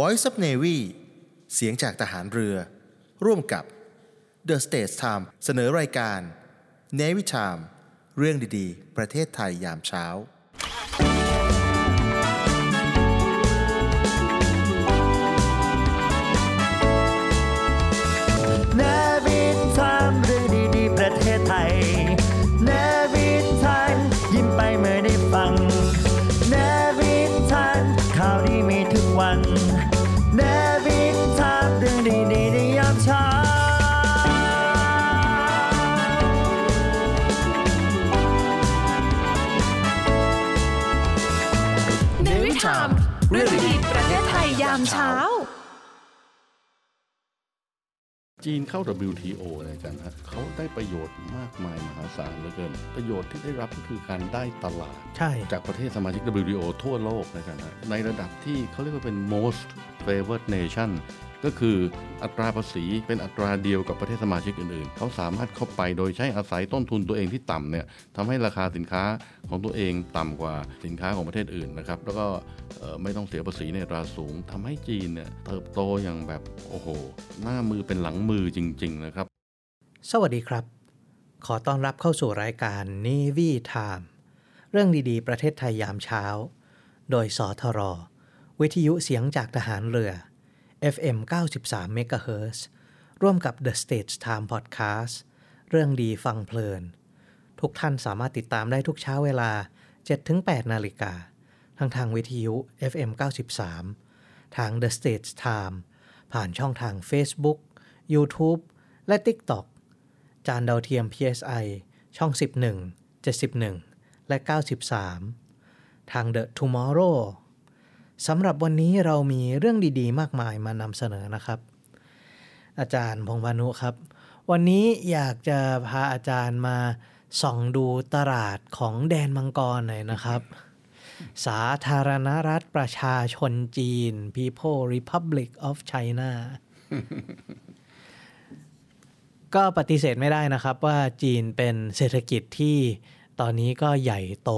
Voice of Navy เสียงจากทหารเรือ ร่วมกับ The States Time เสนอรายการ Navy Time เรื่องดีๆ ประเทศไทยยามเช้า จีนเข้า WTO นะอาจารย์ฮะเขาได้ประโยชน์มากมายมหาศาลเหลือเกิน ประโยชน์ที่ได้รับก็คือการได้ตลาด ใช่ จากประเทศสมาชิก WTO ทั่วโลกนะอาจารย์ฮะในระดับที่เขาเรียกว่าเป็น most favored nation ก็คืออัตราภาษีเป็นอัตราเดียวกับประเทศสมาชิกอื่นๆ เขาสามารถเข้าไปโดยใช้อาศัยต้นทุนตัวเองที่ต่ำเนี่ยทำให้ราคาสินค้าของตัวเองต่ำกว่าสินค้าของประเทศอื่นนะครับ แล้วก็ไม่ต้องเสียภาษีในราสูงทำให้จีนเนี่ยเติบโตอย่างแบบโอ้โห หน้ามือเป็นหลังมือจริง ๆ นะครับ สวัสดีครับ ขอต้อนรับเข้าสู่รายการ Navy Time เรื่องดีๆ ประเทศไทยยามเช้า โดยสทร วิทยุเสียงจากทหารเรือ FM 93 MHz ร่วมกับ The States Time Podcast เรื่องดีฟังเพลิน ทุกท่านสามารถติดตามได้ทุกเช้าเวลา 7-8 นาฬิกาทั้งทางวิทยุ FM 93 ทาง The States Time ผ่านช่องทาง Facebook YouTube และ TikTok จานดาวเทียม PSI ช่อง 11 71 และ 93 ทาง The Tomorrow สำหรับวันนี้เรามีเรื่องดีๆ มากมายมานำเสนอนะครับ อาจารย์พงพานุครับ วันนี้อยากจะพาอาจารย์มาส่องดูตลาดของแดนมังกรหน่อยนะครับ สาธารณรัฐประชาชนจีน People Republic of China ก็ปฏิเสธไม่ได้นะครับว่าจีนเป็นเศรษฐกิจที่ตอนนี้ก็ใหญ่โต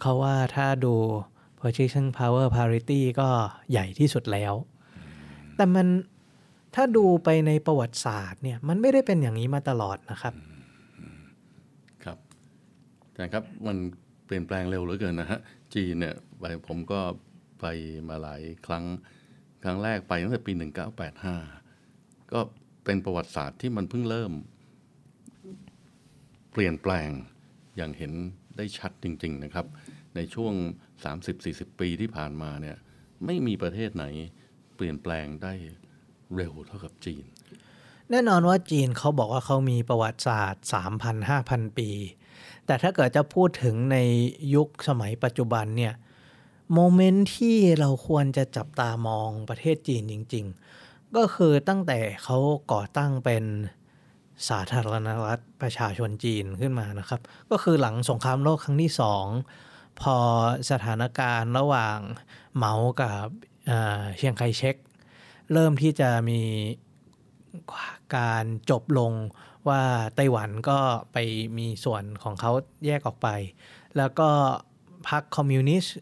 เขาว่าถ้าดู purchasing power parity ก็ใหญ่ที่สุดแล้ว แต่มันถ้าดูไปในประวัติศาสตร์เนี่ยมันไม่ได้เป็นอย่างนี้มาตลอดนะครับครับอาจารย์ครับมันเปลี่ยนแปลงเร็วเหลือเกินนะฮะจีนเนี่ยไปผมก็ไปมาหลายครั้งครั้งแรกไปตั้งแต่ปี 1985 ก็เป็นประวัติศาสตร์ที่มันเพิ่งเริ่ม เปลี่ยนแปลงอย่างเห็นได้ชัดจริง ๆนะครับ ในช่วง 30-40 ปีที่ผ่านมาเนี่ยไม่มีประเทศไหนเปลี่ยนแปลงได้เร็วเท่ากับจีน แน่นอนว่าจีนเขาบอกว่าเขามีประวัติศาสตร์ 3,000-5,000 ปี แต่ถ้าเกิดจะพูดถึงในยุคสมัยปัจจุบันเนี่ยโมเมนต์ที่เราควรจะจับตามองประเทศจีนจริง ๆ ก็คือตั้งแต่เขาก่อตั้งเป็นสาธารณรัฐประชาชนจีนขึ้นมานะครับ ก็คือหลังสงครามโลกครั้งที่สอง พอสถานการณ์ระหว่างเหมากับเชียงไคเช็กเริ่มที่จะมีการจบลงว่าไต้หวันก็ไปมีส่วนของเขาแยกออกไป แล้วก็พรรคคอมมิวนิสต์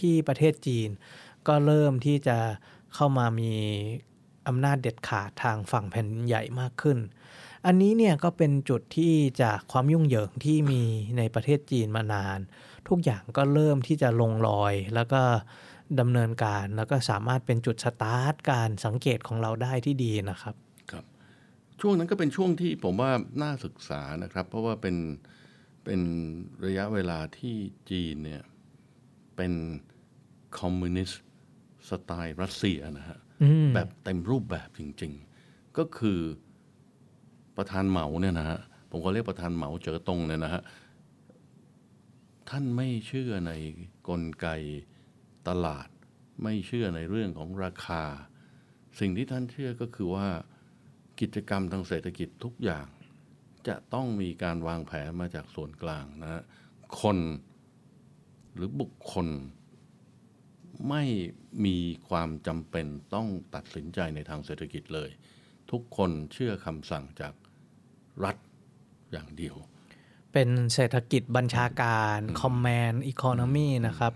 ที่ประเทศจีน ก็เริ่มที่จะเข้ามามีอำนาจเด็ดขาดทางฝั่งแผ่นใหญ่มากขึ้น อันนี้เนี่ยก็เป็นจุดที่จากความยุ่งเหยิงที่มีในประเทศจีนมานาน ทุกอย่างก็เริ่มที่จะลงรอย แล้วก็ดำเนินการแล้วก็สามารถเป็นจุดสตาร์ทการสังเกตของเราได้ที่ดีนะครับครับ ช่วงนั้นก็เป็นช่วงที่ผมว่าน่าศึกษานะครับ เพราะว่าเป็นเป็นระยะเวลาที่จีนเนี่ยเป็นคอมมิวนิสต์สไตล์รัสเซียนะฮะอืมแบบเต็มรูปแบบจริง ๆ ก็คือประธานเหมาเนี่ยนะฮะผมก็เรียกประธานเหมาเจ๋อตงเนี่ยนะฮะ ท่านไม่เชื่อในกลไกตลาด ไม่เชื่อในเรื่องของราคา สิ่งที่ท่านเชื่อก็คือว่ากิจกรรมทางเศรษฐกิจทุกอย่าง จะต้องมีการวางแผนมาจากส่วนกลางนะฮะคนหรือบุคคล ไม่มีความจำเป็นต้องตัดสินใจในทางเศรษฐกิจเลย ทุกคนเชื่อคำสั่งจากรัฐอย่างเดียว เป็นเศรษฐกิจบัญชาการ command economy นะครับ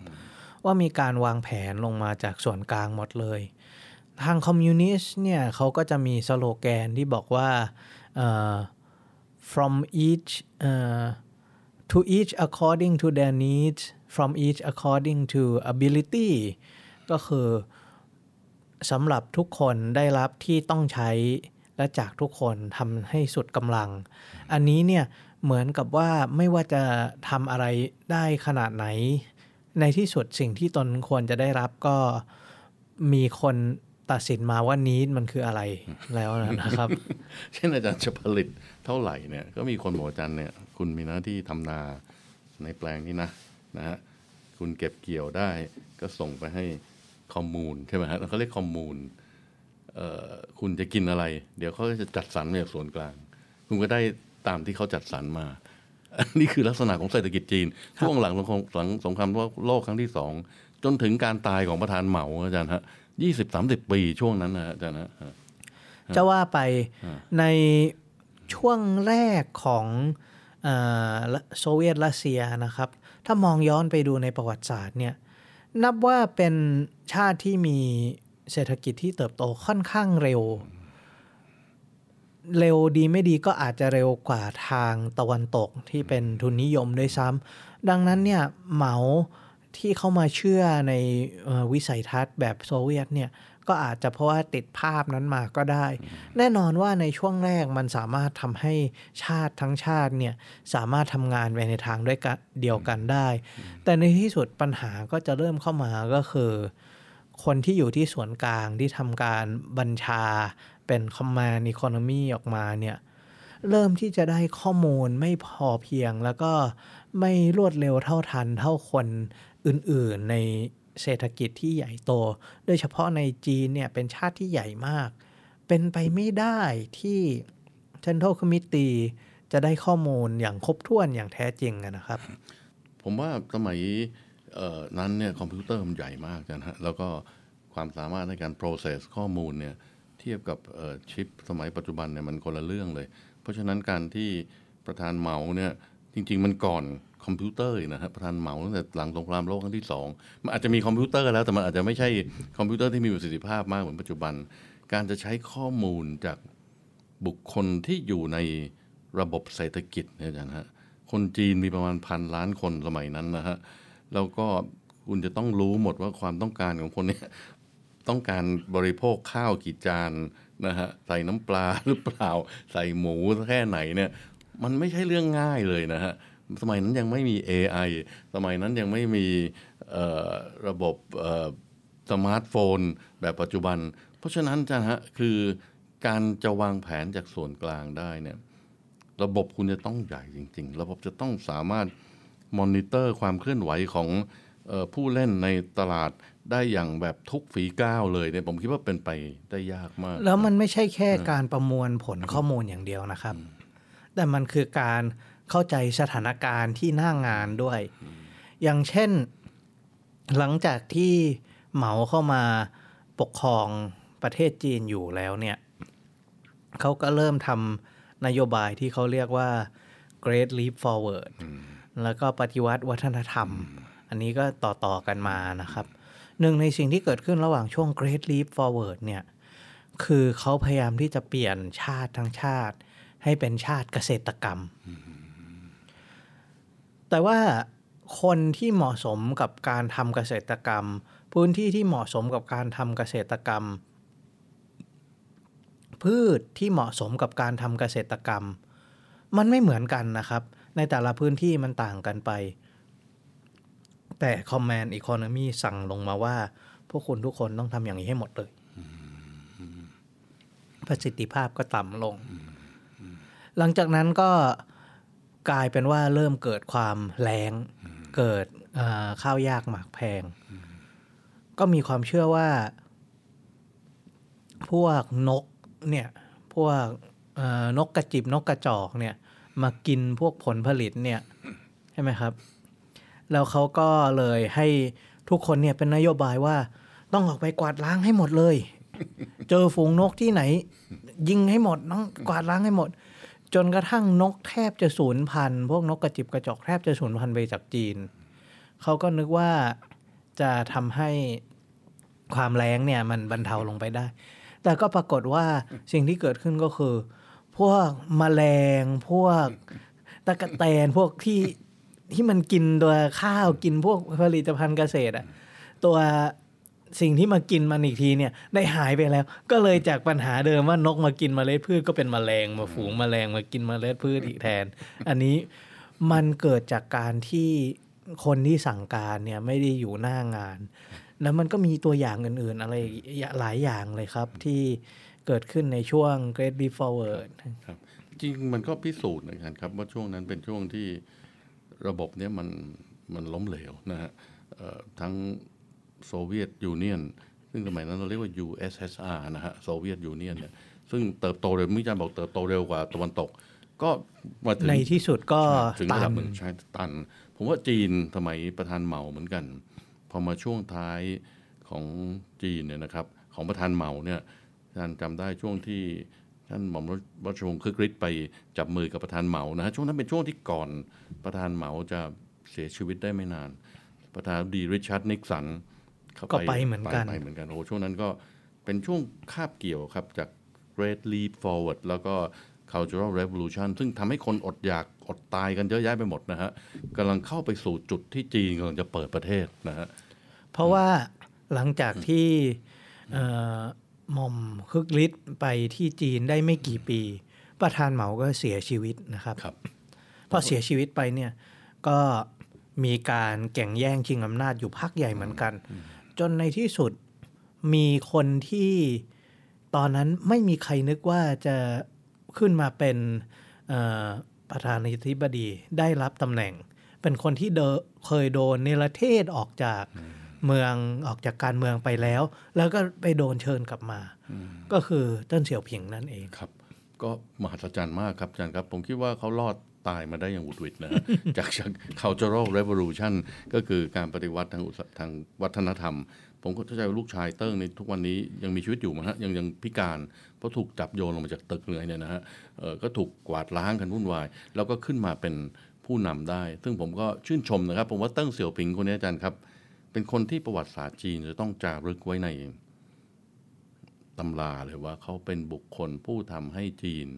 ว่ามีการวางแผนลงมาจากส่วนกลางหมดเลย ทางคอมมิวนิสต์เนี่ยเขาก็จะมีสโลแกนที่บอกว่าเอ่อ from each เอ่อ to each according to their needs from each according to ability ก็คือสำหรับทุกคนได้รับที่ต้องใช้และจากทุกคนทำให้สุดกำลัง อันนี้เนี่ย เหมือนกับว่าไม่ว่าจะทำอะไรได้ขนาดไหน ในที่สุดสิ่งที่ตนควรจะได้รับก็มีคนตัดสินมาว่านี้มันคืออะไรแล้วนะครับ เช่นอาจารย์จะผลิตเท่าไหร่เนี่ย ก็มีคนบอกอาจารย์เนี่ยคุณมีหน้าที่ทำนาในแปลงนี้นะนะฮะคุณเก็บเกี่ยวได้ ก็ส่งไปให้คอมมูนใช่ไหมฮะเขาเรียกคอมมูนเอ่อคุณจะกินอะไร เดี๋ยวเขาจะจัดสรรมาจากส่วนกลาง คุณก็ได้ ตามที่เขาจัดสรรมาอันนี้คือลักษณะของเศรษฐกิจจีน ช่วงหลังสงครามหลังสงครามโลกครั้งที่สองจนถึงการตายของประธานเหมาอาจารย์ฮะยี่สิบสามสิบปีช่วงนั้นนะฮะอาจารย์ฮะจะว่าไปในช่วงแรกของเออโซเวียตรัสเซียนะครับ ถ้ามองย้อนไปดูในประวัติศาสตร์เนี่ยนับว่าเป็นชาติที่มีเศรษฐกิจที่เติบโตค่อนข้างเร็ว เร็วดีไม่ดีก็อาจจะเร็วกว่าทางตะวันตกที่เป็นทุนนิยมด้วยซ้ำดังนั้นเนี่ยเหมาที่เข้ามาเชื่อในอวิสัยทัศน์แบบโซเวียตเนี่ยก็อาจจะเพราะว่าติดภาพนั้นมาก็ได้ แน่นอนว่าในช่วงแรกมันสามารถทำให้ชาติทั้งชาติเนี่ยสามารถทำงานไปในทางด้วยกันเดียวกันได้ แต่ในที่สุดปัญหาก็จะเริ่มเข้ามาก็คือ คนที่อยู่ที่ส่วนกลางที่ทำการบัญชา เป็น command economy ออกมาเนี่ยเริ่มที่จะได้ข้อมูลไม่พอเพียง แล้วก็ไม่รวดเร็วเท่าทันเท่าคนอื่นๆในเศรษฐกิจที่ใหญ่โต โดยเฉพาะในจีนเนี่ยเป็นชาติที่ใหญ่มาก เป็นไปไม่ได้ที่ Central Committee จะได้ข้อมูลอย่างครบถ้วนอย่างแท้จริงนะครับ ผมว่าสมัยนั้นเนี่ยคอมพิวเตอร์มันใหญ่มากนะฮะแล้วก็ความสามารถในการ process ข้อมูลเนี่ย เทียบกับชิปสมัยปัจจุบันเนี่ยมันคนละเรื่องเลย เพราะฉะนั้นการที่ประธานเหมาเนี่ยจริง ๆ มันก่อนคอมพิวเตอร์นะฮะประธานเหมาตั้งแต่หลังสงครามโลกครั้งที่สองมันอาจจะมีคอมพิวเตอร์แล้วแต่มันอาจจะไม่ใช่คอมพิวเตอร์ที่มีประสิทธิภาพมากเหมือนปัจจุบัน การจะใช้ข้อมูลจากบุคคลที่อยู่ในระบบเศรษฐกิจเนี่ยอาจารย์ฮะคนจีนมีประมาณพันล้านคนสมัยนั้นนะฮะแล้วก็คุณจะต้องรู้หมดว่าความต้องการของคนเนี้ย ต้องการบริโภคข้าวกี่จานนะฮะใส่น้ำปลาหรือเปล่า ใส่หมูแค่ไหนเนี่ย มันไม่ใช่เรื่องง่ายเลยนะฮะสมัยนั้นยังไม่มี AI สมัยนั้นยังไม่มีระบบสมาร์ทโฟนแบบปัจจุบัน เพราะฉะนั้นจารย์ฮะคือการจะวางแผนจากส่วนกลางได้เนี่ยระบบคุณจะต้องใหญ่จริง ๆ ระบบจะต้องสามารถมอนิเตอร์ความเคลื่อนไหวของเอ่อผู้เล่นในตลาด ได้อย่างแบบทุกฝีก้าวเลยเนี่ยผมคิดว่าเป็นไปได้ยากมาก แล้วมันไม่ใช่แค่การประมวลผลข้อมูลอย่างเดียวนะครับ แต่มันคือการเข้าใจสถานการณ์ที่หน้างานด้วย อย่างเช่น หลังจากที่เหมาเข้ามาปกครองประเทศจีนอยู่แล้วเนี่ยเขาก็เริ่มทำนโยบายที่เขาเรียกว่า Great Leap Forward แล้วก็ปฏิวัติวัฒนธรรม อันนี้ก็ต่อ ๆ กันมานะครับ หนึ่งในสิ่งที่เกิดขึ้นระหว่างช่วง Great Leap Forward เนี่ยคือเขาพยายามที่จะเปลี่ยนชาติทั้งชาติ ให้เป็นชาติเกษตรกรรม แต่ว่าคนที่เหมาะสมกับการทำเกษตรกรรม พื้นที่ที่เหมาะสมกับการทำเกษตรกรรม พืชที่เหมาะสมกับการทำเกษตรกรรม มันไม่เหมือนกันนะครับ ในแต่ละพื้นที่มันต่างกันไป แต่ Command Economy สั่งลงมาว่า พวกคุณทุกคนต้องทำอย่างนี้ให้หมดเลย ประสิทธิภาพก็ต่ำลง หลังจากนั้นก็กลายเป็นว่าเริ่มเกิดความแรงเกิดข้าวยากหมากแพง ก็มีความเชื่อว่า พวกนกเนี่ยพวกนกกระจิบนกกระจอกเนี่ย มากินพวกผลผลิตเนี่ยใช่ไหมครับ แล้วเขาก็เลยให้ทุกคนเนี่ยเป็นนโยบายว่า ต้องออกไปกวาดล้างให้หมดเลย เจอฝูงนกที่ไหน ยิงให้หมดต้องกวาดล้างให้หมด จนกระทั่งนกแทบจะสูญพันธุ์พวกนกกระจิบกระจอกแทบจะสูญพันธุ์ไปจากจีนเขาก็นึกว่าจะทำให้ความแรงเนี่ยมันบรรเทาลงไปได้ แต่ก็ปรากฏว่าสิ่งที่เกิดขึ้นก็คือ พวกแมลงพวกตะกะแตนพวกที่ ที่มันกินตัวข้าวกินพวกผลิตภัณฑ์เกษตรอะตัวสิ่งที่มากินมันอีกทีเนี่ยได้หายไปแล้ว ก็เลยจากปัญหาเดิมว่านกมากินเมล็ดพืชก็เป็นแมลงมาฝูงแมลงมากินเมล็ดพืชอีกแทน อันนี้มันเกิดจากการที่คนที่สั่งการเนี่ยไม่ได้อยู่หน้างาน แล้วมันก็มีตัวอย่างอื่น ๆ อะไรหลายอย่างเลยครับที่เกิดขึ้นในช่วง Great Leap Forward ครับจริงมันก็พิสูจน์นะครับครับว่าช่วงนั้นเป็นช่วงที่ ระบบเนี้ยมันมันล้มเหลวนะฮะเอ่อทั้งโซเวียตยูเนียน ซึ่งสมัยนั้นเราเรียกว่า USSR นะฮะโซเวียตยูเนียนเนี่ยซึ่งเติบโตเร็วมิจารย์บอกเติบโตเร็วกว่าตะวันตก ก็มาถึงในที่สุดก็ถึงตัระดันบหนึ่งใช่ตัน ผมว่าจีนสมัยประธานเหมาเหมือนกัน พอมาช่วงท้ายของจีนเนี่ยนะครับ ของประธานเหมาเนี่ยท่านจำได้ช่วงที่ ท่านหม่อมราชวงศ์คึกฤทธิ์ไปจับมือกับประธานเหมานะฮะช่วงนั้นเป็นช่วงที่ก่อนประธานเหมาจะเสียชีวิตได้ไม่นาน ประธานาธิบดีริชาร์ดนิกสันขาก็ไปเหมือนกันไปเหมือนกันโอ้โหช่วงนั้นก็เป็นช่วงคาบเกี่ยวครับจาก Great Leap Forward แล้วก็ Cultural Revolution ซึ่งทำให้คนอดอยากอดตายกันเยอะแยะไปหมดนะฮะกำลังเข้าไปสู่จุดที่จีนกำลังจะเปิดประเทศนะฮะเพราะว่าหลังจากที่เอ่อ หม่อมคึกฤทธิ์ไปที่จีนได้ไม่กี่ปี ประธานเหมาก็เสียชีวิตนะครับครับพอเสียชีวิตไปเนี่ยก็มีการแข่งแย่งชิงอำนาจอยู่พักใหญ่เหมือนกัน จนในที่สุดมีคนที่ตอนนั้นไม่มีใครนึกว่าจะขึ้นมาเป็นเอ่อประธานาธิบดีได้รับตำแหน่ง เป็นคนที่เดอเคยโดนเนรเทศออกจาก เมืองออกจากการเมืองไปแล้ว แล้วก็ไปโดนเชิญกลับมา ก็คือเติ้นเสี่ยวผิงนั่นเองครับ ก็มหัศจรรย์มากครับอาจารย์ครับ ผมคิดว่าเขารอดตายมาได้อย่างหวุดหวิดนะฮะจากจาก cultural revolution ก็คือการปฏิวัติทางอุตสาทางวัฒนธรรม ผมก็เข้าใจว่าลูกชายเติ้งในทุกวันนี้ยังมีชีวิตอยู่มั้งฮะยังยังพิการ เพราะถูกจับโยนลงมาจากตึกเลยเนี่ยนะฮะเอ่อก็ถูกกวาดล้างกันวุ่นวาย แล้วก็ขึ้นมาเป็นผู้นำได้ ซึ่งผมก็ชื่นชมนะครับ ผมว่าเติ้งเสี่ยวผิงคนนี้อาจารย์ครับเป็นคนที่ประวัติศาสตร์จีนจะต้องจารึกไว้ในตำราเลยว่าเขาเป็นบุคคลผู้ทำให้จีน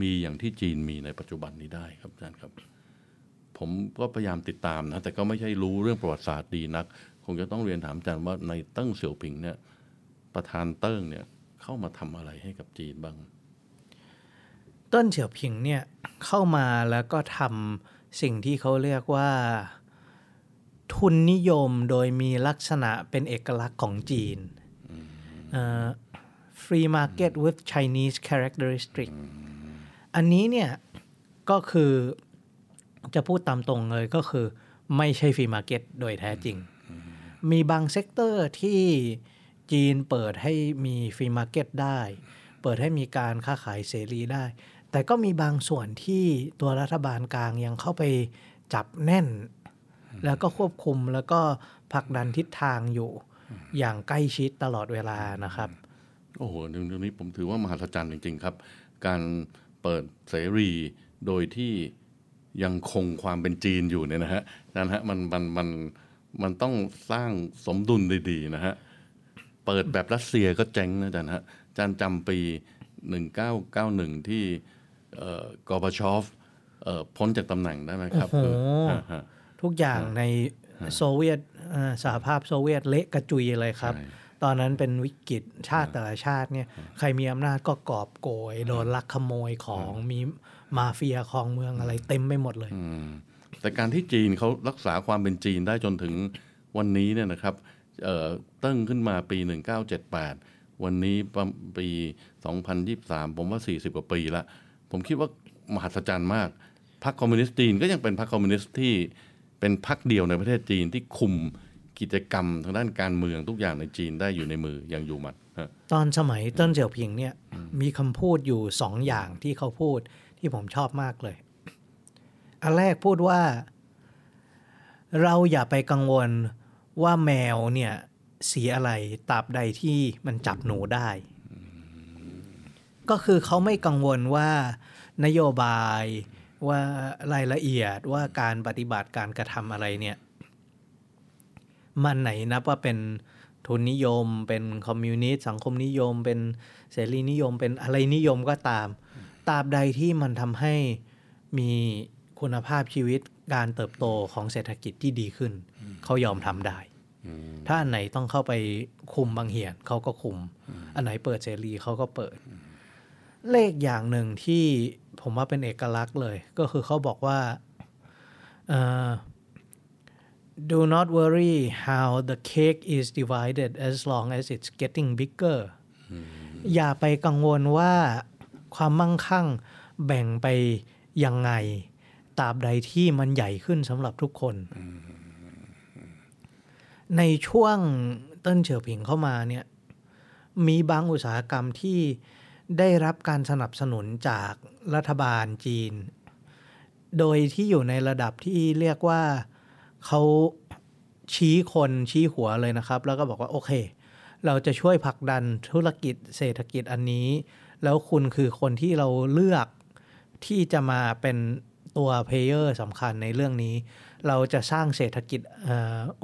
มีอย่างที่จีนมีในปัจจุบันนี้ได้ครับอาจารย์ครับ ผมก็พยายามติดตามนะ แต่ก็ไม่ใช่รู้เรื่องประวัติศาสตร์ดีนัก คงจะต้องเรียนถามอาจารย์ว่าในเติ้งเสี่ยวผิงเนี่ยประธานเติ้งเนี่ยเข้ามาทำอะไรให้กับจีนบ้างเติ้งเสี่ยวผิงเนี่ยเข้ามาแล้วก็ทำสิ่งที่เขาเรียกว่า ทุนนิยมโดยมีลักษณะเป็นเอกลักษณ์ของจีนเอ่อ free market with Chinese characteristic อันนี้เนี่ย ก็คือจะพูดตามตรงเลยก็คือไม่ใช่ free market โดยแท้จริง มีบาง sector ที่จีนเปิดให้มี free market ได้ เปิดให้มีการค้าขายเสรีได้ แต่ก็มีบางส่วนที่ตัวรัฐบาลกลางยังเข้าไปจับแน่น แล้วก็ควบคุมแล้วก็ผลักดันทิศทางอยู่ อย่างใกล้ชิดตลอดเวลานะครับ โอ้โหเรื่องนี้ผมถือว่ามหัศจรรย์จริง ๆ ครับ การเปิดเสรีโดยที่ยังคงความเป็นจีนอยู่เนี่ยนะฮะนั่นฮะมันมันมันมันต้องสร้างสมดุลดีๆนะฮะ เปิดแบบรัสเซียก็เจ๊งนะอาจารย์ฮะอาจารย์จำปี 1991 ที่เอ่อกอร์บาชอฟเอ่อพ้นจากตำแหน่งได้ไหมครับโอ้โหคืออ่าฮะ ทุกอย่างในโซเวียตเอ่อสหภาพโซเวียตเละกระจุยเลยครับใช่ตอนนั้นเป็นวิกฤตชาติแต่ละชาติเนี่ยใครมีอำนาจก็กอบโกยโดนลักขโมยของมีมาเฟียครองเมืองอะไรเต็มไปหมดเลยอืมแต่การที่จีนเขารักษาความเป็นจีนได้จนถึงวันนี้เนี่ยนะครับเอ่อตั้งขึ้นมาปี 1978 วันนี้ประปี 2023 ผมว่า 40 กว่าปีละ ผมคิดว่ามหัศจรรย์มาก พรรคคอมมิวนิสต์จีนก็ยังเป็นพรรคคอมมิวนิสต์ที่ เป็นพรรคเดียวในประเทศจีนที่คุมกิจกรรมทางด้านการเมืองทุกอย่างในจีนได้อยู่ในมืออย่างอยู่หมัดฮะตอนสมัยเต้นเสี่ยวผิงเนี่ยมีคำพูดอยู่สองอย่างที่เขาพูดที่ผมชอบมากเลย อันแรกพูดว่า เราอย่าไปกังวลว่าแมวเนี่ยสีอะไรตราบใดที่มันจับหนูได้ ก็คือเขาไม่กังวลว่านโยบาย ว่ารายละเอียดว่าการปฏิบัติการกระทำอะไรเนี่ย มันไหนนับว่าเป็นทุนนิยม เป็นคอมมิวนิสต์สังคมนิยม เป็นเสรีนิยม เป็นอะไรนิยมก็ตามตราบใดที่มันทำให้มีคุณภาพชีวิตการเติบโตของเศรษฐกิจที่ดีขึ้น เขายอมทำได้ ถ้าอันไหนต้องเข้าไปคุมบางเหียนเขาก็คุม อันไหนเปิดเสรีเขาก็เปิด เลขอย่างหนึ่งที่ ผมว่าเป็นเอกลักษณ์เลย ก็คือเขาบอกว่าเอ่อ do not worry how the cake is divided as long as it's getting bigger อย่าไปกังวลว่าความมั่งคั่งแบ่งไปยังไงตราบใดที่มันใหญ่ขึ้นสำหรับทุกคน ในช่วงเติ้นเฉียวผิงเข้ามาเนี่ยมีบางอุตสาหกรรมที่ได้รับการสนับสนุนจาก รัฐบาลจีน โดยที่อยู่ในระดับที่เรียกว่าเขาชี้คนชี้หัวเลยนะครับ แล้วก็บอกว่าโอเค เราจะช่วยผลักดันธุรกิจเศรษฐกิจอันนี้ แล้วคุณคือคนที่เราเลือกที่จะมาเป็นตัวเพลเยอร์สำคัญในเรื่องนี้ เราจะสร้างเศรษฐกิจ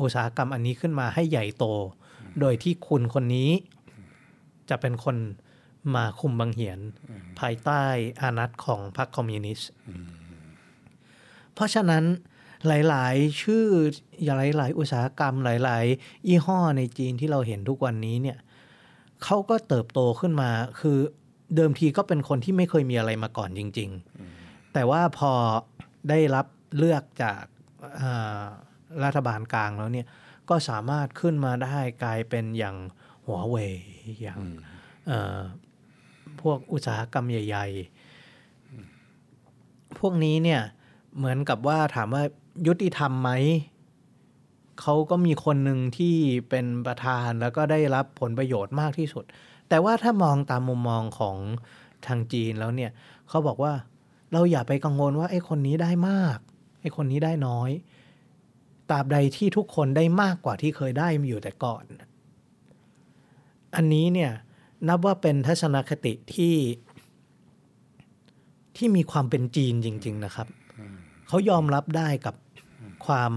อุตสาหกรรมอันนี้ขึ้นมาให้ใหญ่โต โดยที่คุณคนนี้จะเป็นคน มาคุมบังเหียน ภายใต้อานัตของพรรคคอมมิวนิสต์ เพราะฉะนั้นหลาย ๆ ชื่อหลาย ๆ อุตสาหกรรมหลาย ๆ ยี่ห้อในจีนที่เราเห็นทุกวันนี้เนี่ยเขาก็เติบโตขึ้นมา คือเดิมทีก็เป็นคนที่ไม่เคยมีอะไรมาก่อนจริง ๆ แต่ว่าพอได้รับเลือกจากอ่ารัฐบาลกลางแล้วเนี่ยก็สามารถขึ้นมาได้กลายเป็นอย่างหัวเว่ยอย่างเอ่อ พวกอุตสาหกรรมใหญ่ ๆ พวกนี้เนี่ยเหมือนกับว่าถามว่ายุติธรรมไหมเขาก็มีคนหนึ่งที่เป็นประธานแล้วก็ได้รับผลประโยชน์มากที่สุด แต่ว่าถ้ามองตามมุมมองของทางจีนแล้วเนี่ยเขาบอกว่าเราอย่าไปกังวลว่าไอ้คนนี้ได้มากไอ้คนนี้ได้น้อยตราบใดที่ทุกคนได้มากกว่าที่เคยได้มาอยู่แต่ก่อน อันนี้เนี่ย นับว่าเป็นทัศนคติที่ที่มีความเป็นจีนจริง ๆ นะครับ เขายอมรับได้กับความ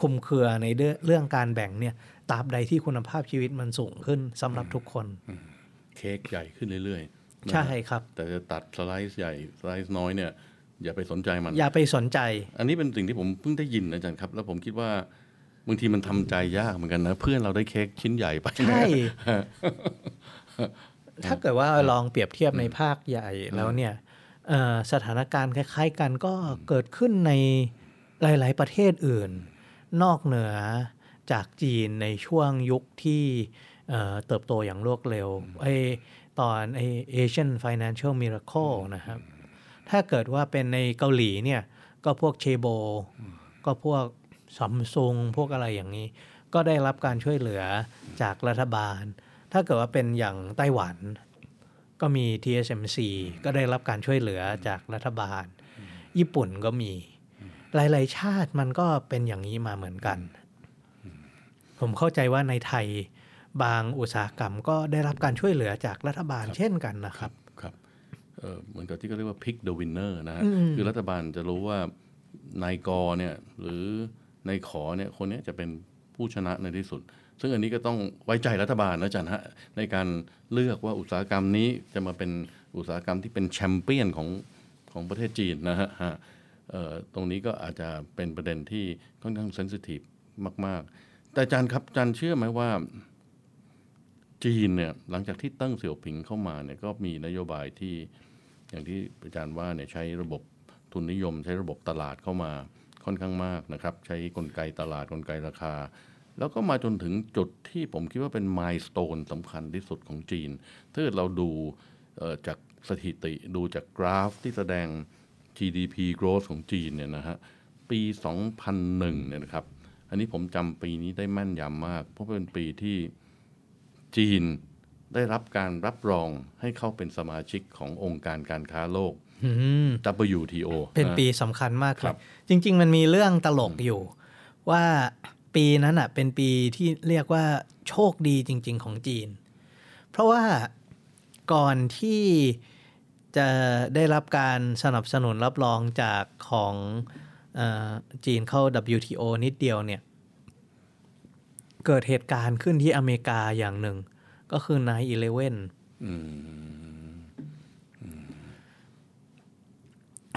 คลุมเครือในเรื่องเรื่องการแบ่งเนี่ยตราบใดที่คุณภาพชีวิตมันสูงขึ้นสำหรับทุกคน เค้กใหญ่ขึ้นเรื่อยๆนะใช่ครับ แต่จะตัดสไลซ์ใหญ่สไลซ์น้อยเนี่ยอย่าไปสนใจมัน อย่าไปสนใจ อันนี้เป็นสิ่งที่ผมเพิ่งได้ยินนะอาจารย์ครับ แล้วผมคิดว่าบางทีมันทำใจยากเหมือนกันนะ เพื่อนเราได้เค้กชิ้นใหญ่ไปใช่ ถ้าเกิดว่าลองเปรียบเทียบในภาคใหญ่แล้วเนี่ยเอ่อสถานการณ์คล้าย ๆ กันก็เกิดขึ้นในหลาย ๆ ประเทศอื่น นอกเหนือจากจีนในช่วงยุคที่เอ่อเติบโตอย่างรวดเร็วไอตอนไอ Asian Financial Miracle นะครับ ถ้าเกิดว่าเป็นในเกาหลีเนี่ย ก็พวกเชโบ ก็พวกซัมซุงพวกอะไรอย่างนี้ ก็ได้รับการช่วยเหลือจากรัฐบาล ถ้าเกิดว่าเป็นอย่างไต้หวัน ก็มี TSMC ก็ได้รับการช่วยเหลือจากรัฐบาล ญี่ปุ่นก็มี หลาย ๆ ชาติมันก็เป็นอย่างนี้มาเหมือนกัน ผมเข้าใจว่าในไทยบางอุตสาหกรรมก็ได้รับการช่วยเหลือจากรัฐบาลเช่นกันนะครับครับเออเหมือนกับที่เขาเรียกว่า pick the winner นะฮะอืมคือรัฐบาลจะรู้ว่านายกเนี่ยหรือนายขอเนี่ยคนเนี้ยจะเป็นผู้ชนะในที่สุด ซึ่งอันนี้ก็ต้องไว้ใจรัฐบาลนะอาจารย์ฮะในการเลือกว่าอุตสาหกรรมนี้จะมาเป็นอุตสาหกรรมที่เป็นแชมเปี้ยนของของประเทศจีนนะฮะตรงนี้ก็อาจจะเป็นประเด็นที่ค่อนข้างเซนซิทีฟมาก ๆ แต่อาจารย์ครับอาจารย์เชื่อไหมว่าจีนเนี่ยหลังจากที่ตั้งเสี่ยวผิงเข้ามาเนี่ยก็มีนโยบายที่อย่างที่อาจารย์ว่าเนี่ยใช้ระบบทุนนิยม ใช้ระบบตลาดเข้ามาค่อนข้างมากนะครับ ใช้กลไกตลาดกลไกราคา แล้วก็มาจนถึงจุดที่ผมคิดว่าเป็นมายสเตนสำคัญที่สุดของจีน ถ้าเกิดเราดูเอ่อจากสถิติดูจากกราฟที่แสดง GDP growth ของจีนเนี่ยนะฮะปี 2001 เนี่ยนะครับ อันนี้ผมจำปีนี้ได้แม่นยำมาก เพราะเป็นปีที่จีนได้รับการรับรองให้เข้าเป็นสมาชิกขององค์การการค้าโลกอืม WTO เป็นนะปีสำคัญมากเลครัยบจริง ๆ มันมีเรื่องตลกอยู่ว่า ปีนั้นอะเป็นปีที่เรียกว่าโชคดีจริง ๆ ของจีน เพราะว่าก่อนที่จะได้รับการสนับสนุนรับรองจากของเออจีนเข้า WTO นิดเดียวเนี่ย เกิดเหตุการณ์ขึ้นที่อเมริกาอย่างหนึ่ง ก็คือ9-11อืม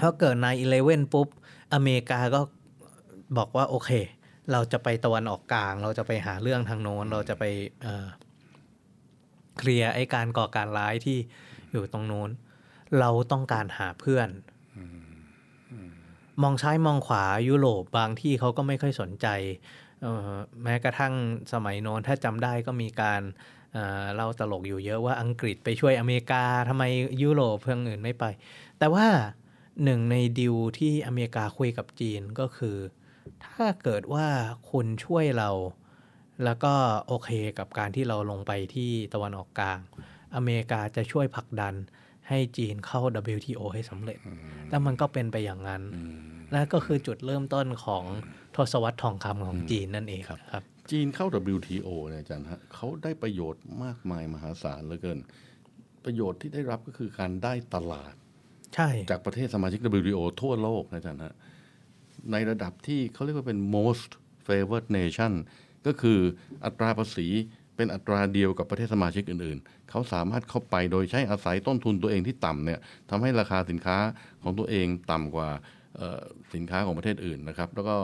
พอเกิด9-11ปุ๊บ อเมริกาก็บอกว่าโอเค เราจะไปตะวันออกกลาง เราจะไปหาเรื่องทางโน้น เราจะไปเอ่อเคลียร์ไอ้การก่อการร้ายที่อยู่ตรงโน้น เราต้องการหาเพื่อน มองซ้ายมองขวายุโรปบางที่เขาก็ไม่ค่อยสนใจเอ่อแม้กระทั่งสมัยโน้นถ้าจำได้ก็มีการเอ่อเล่าตลกอยู่เยอะว่าอังกฤษไปช่วยอเมริกาทำไมยุโรปเพื่อนอื่นไม่ไป แต่ว่าหนึ่งในดิวที่อเมริกาคุยกับจีนก็คือ ถ้าเกิดว่าคุณช่วยเรา แล้วก็โอเคกับการที่เราลงไปที่ตะวันออกกลาง อเมริกาจะช่วยผลักดันให้จีนเข้า WTO ให้สำเร็จ แล้วมันก็เป็นไปอย่างนั้นและก็คือจุดเริ่มต้นของทศวรรษทองคำของจีนนั่นเองครับจีนเข้า WTO เนี่ยอาจารย์ฮะเขาได้ประโยชน์มากมายมหาศาลเหลือเกิน ประโยชน์ที่ได้รับก็คือการได้ตลาด ใช่ จากประเทศสมาชิก WTO ทั่วโลกนะอาจารย์ฮะ ในระดับที่เขาเรียกว่าเป็น most favored nation ก็คืออัตราภาษีเป็นอัตราเดียวกับประเทศสมาชิกอื่นๆ เขาสามารถเข้าไปโดยใช้อาศัยต้นทุนตัวเองที่ต่ำเนี่ยทำให้ราคาสินค้าของตัวเองต่ำกว่าสินค้าของประเทศอื่นนะครับ แล้วก็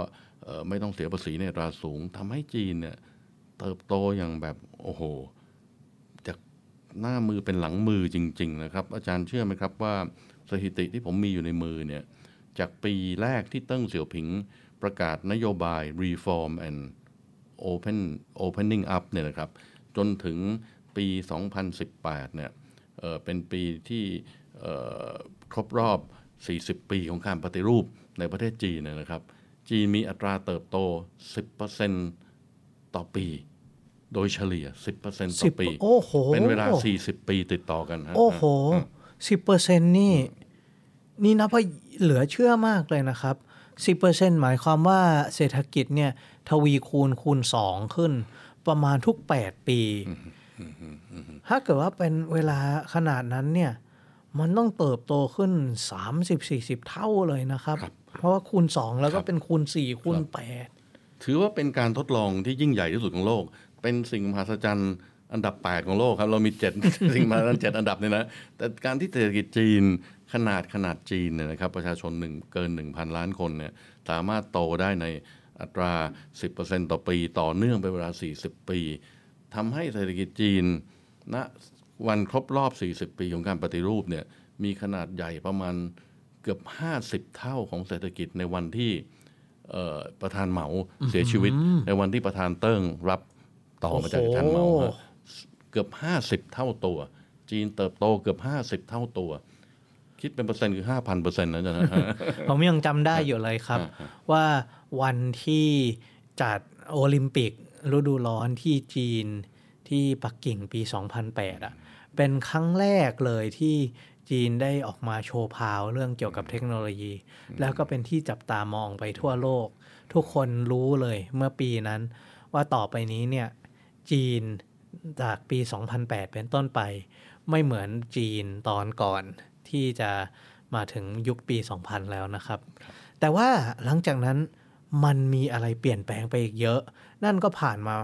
ไม่ต้องเสียภาษีในราสูงทำให้จีนเนี่ยเติบโตอย่างแบบโอ้โหจากหน้ามือเป็นหลังมือจริง ๆ นะครับ อาจารย์เชื่อไหมครับว่าสถิติที่ผมมีอยู่ในมือเนี่ย จากปีแรกที่เติ้งเสี่ยวผิงประกาศนโยบาย reform and open opening up เนี่ยนะครับ จนถึงปี 2018 เนี่ยเอ่อเป็นปีที่เอ่อครบรอบ 40 ปีของการปฏิรูปในประเทศจีนเนยนะครับ จีนมีอัตราเติบโต 10%ต่อปี โดยเฉลี่ย 10%ต่อปีโอ้โหเป็นเวลา 40 ปีติดต่อกันฮะโอ้โหสิบเปอร์เซ็นนี่ นี่นับว่า เหลือเชื่อมากเลยนะครับสิบเปอร์เซ็นหมายความว่าเศรษฐกิจเนี่ยทวีคูณคูณสองขึ้น ประมาณทุกแปดปี ถ้าเกิดว่าเป็นเวลาขนาดนั้นเนี่ยมันต้องเติบโตขึ้น 30-40 เท่าเลยนะครับเพราะว่าคูณ 2 แล้วก็เป็นคูณ 4 คูณ 8 ถือว่าเป็นการทดลองที่ยิ่งใหญ่ที่สุดของโลก เป็นสิ่งมหัศจรรย์อันดับ 8 ของโลกครับ เรามี 7 สิ่งมหัศจรรย์เจ็ดอันดับเนี่ยนะ แต่การที่เศรษฐกิจจีน ขนาดขนาดจีนเนี่ยนะครับประชาชนหนึ่งเกิน 1,000 ล้านคนเนี่ยสามารถโตได้ในอัตรา 10%ต่อปี ต่อเนื่องเป็นเวลา 40 ปีทำให้เศรษฐกิจจีนณวันครบรอบ 40 ปีของการปฏิรูปเนี่ยมีขนาดใหญ่ประมาณเกือบ 50 เท่าของเศรษฐกิจในวันที่เอ่อประธานเหมาเสียชีวิต ในวันที่ประธานเติ้งรับต่อมาจากประธานเหมาโอ้โหฮะเกือบห้าสิบเท่าตัว จีนเติบโตเกือบห้าสิบเท่าตัว คิดเป็นเปอร์เซ็นต์คือห้าพันเปอร์เซ็นต์นะจ๊ะผมยังจำได้อยู่เลยครับ ว่าวันที่จัดโอลิมปิกฤดูร้อนที่จีนที่ปักกิ่งปี 2008 อะ เป็นครั้งแรกเลยที่จีนได้ออกมาโชว์พาวเรื่องเกี่ยวกับเทคโนโลยี แล้วก็เป็นที่จับตามองไปทั่วโลก ทุกคนรู้เลยเมื่อปีนั้น ว่าต่อไปนี้เนี่ย จีนจากปี 2008 เป็นต้นไป ไม่เหมือนจีนตอนก่อน ที่จะมาถึงยุคปี 2000 แล้วนะครับ แต่ว่าหลังจากนั้นมันมีอะไรเปลี่ยนแปลงไปอีกเยอะ นั่นก็ผ่านมา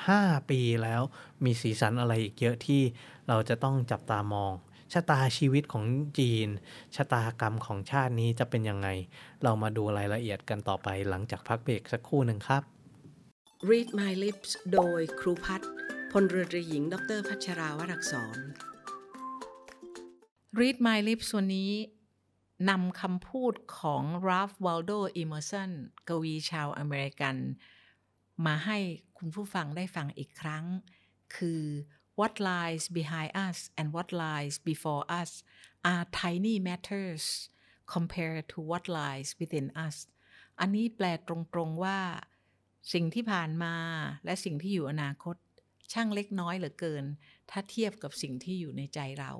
15 ปีแล้ว มีสีสันอะไรอีกเยอะที่เราจะต้องจับตามอง ชะตาชีวิตของจีน ชะตากรรมของชาตินี้จะเป็นยังไง เรามาดูรายละเอียดกันต่อไปหลังจากพักเบรกสักครู่หนึ่งครับ Read My Lips โดยครูพัฒน์พลเรือตรีหญิง ดรพัชราวรักษร Read My Lips วันนี้นำคำพูดของ Ralph Waldo Emerson กวีชาวอเมริกัน มาให้คุณผู้ฟังได้ฟังอีกครั้ง คือ What lies behind us and what lies before us are tiny matters compared to what lies within us อันนี้แปลตรงๆว่า สิ่งที่ผ่านมาและสิ่งที่อยู่อนาคต ช่างเล็กน้อยเหลือเกิน ถ้าเทียบกับสิ่งที่อยู่ในใจเรา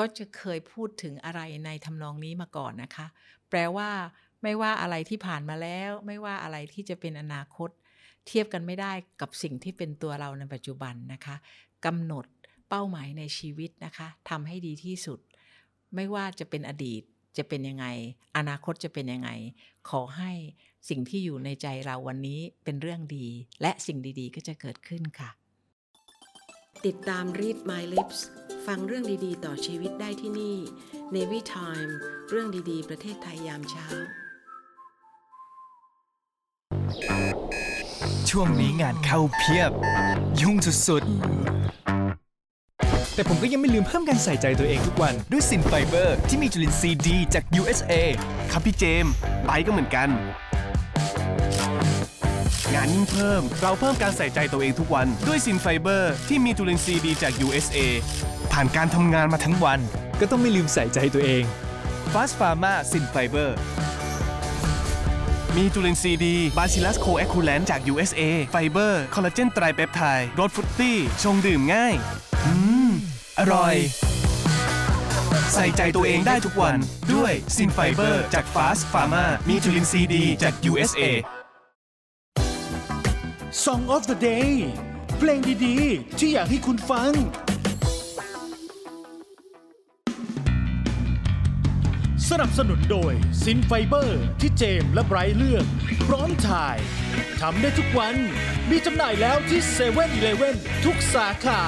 ก็จะเคยพูดถึงอะไรในทำนองนี้มาก่อนนะคะ แปลว่าไม่ว่าอะไรที่ผ่านมาแล้ว ไม่ว่าอะไรที่จะเป็นอนาคต เทียบกันไม่ได้กับสิ่งที่เป็นตัวเราในปัจจุบันนะคะกำหนดเป้าหมายในชีวิตนะคะทำให้ดีที่สุด ไม่ว่าจะเป็นอดีตจะเป็นยังไง อนาคตจะเป็นยังไง ขอให้สิ่งที่อยู่ในใจเราวันนี้เป็นเรื่องดี และสิ่งดีๆ ก็จะเกิดขึ้นค่ะ ติดตาม Read My Lips ฟังเรื่องดีๆ ต่อชีวิตได้ที่นี่ Navy Time เรื่องดีๆ ประเทศไทยยามเช้า ช่วงนี้งานเข้าเพียบ ยุ่งสุดๆ แต่ผมก็ยังไม่ลืมเพิ่มการใส่ใจตัวเองทุกวันด้วยซินไฟเบอร์ ที่มีจุลินทรีย์ดีจาก USA ครับพี่เจมส์ไปก็เหมือนกัน งานยิ่งเพิ่ม เราเพิ่มการใส่ใจตัวเองทุกวัน ด้วยซินไฟเบอร์ ที่มีจุลินทรีย์ดีจาก USA ผ่านการทำงานมาทั้งวัน ก็ต้องไม่ลืมใส่ใจตัวเอง Fast Pharma Sin Fiber มีจุลินทรีย์ดี Bacillus coagulans จาก USA ไฟเบอร์ คอลลาเจน tripeptide รส fruity ชงดื่มง่าย อืม อร่อย ใส่ใจตัวเองได้ทุกวัน ด้วยซินไฟเบอร์จาก Fast Pharma มีจุลินทรีย์ดีจาก USA Song of the Day เพลงดีๆ ที่อยากให้คุณฟัง สนับสนุนโดยซินไฟเบอร์ที่เจมส์และไบรท์เลือก พร้อมถ่ายทำได้ทุกวัน มีจำหน่ายแล้วที่7 e เ e ่ e อทุกสาขา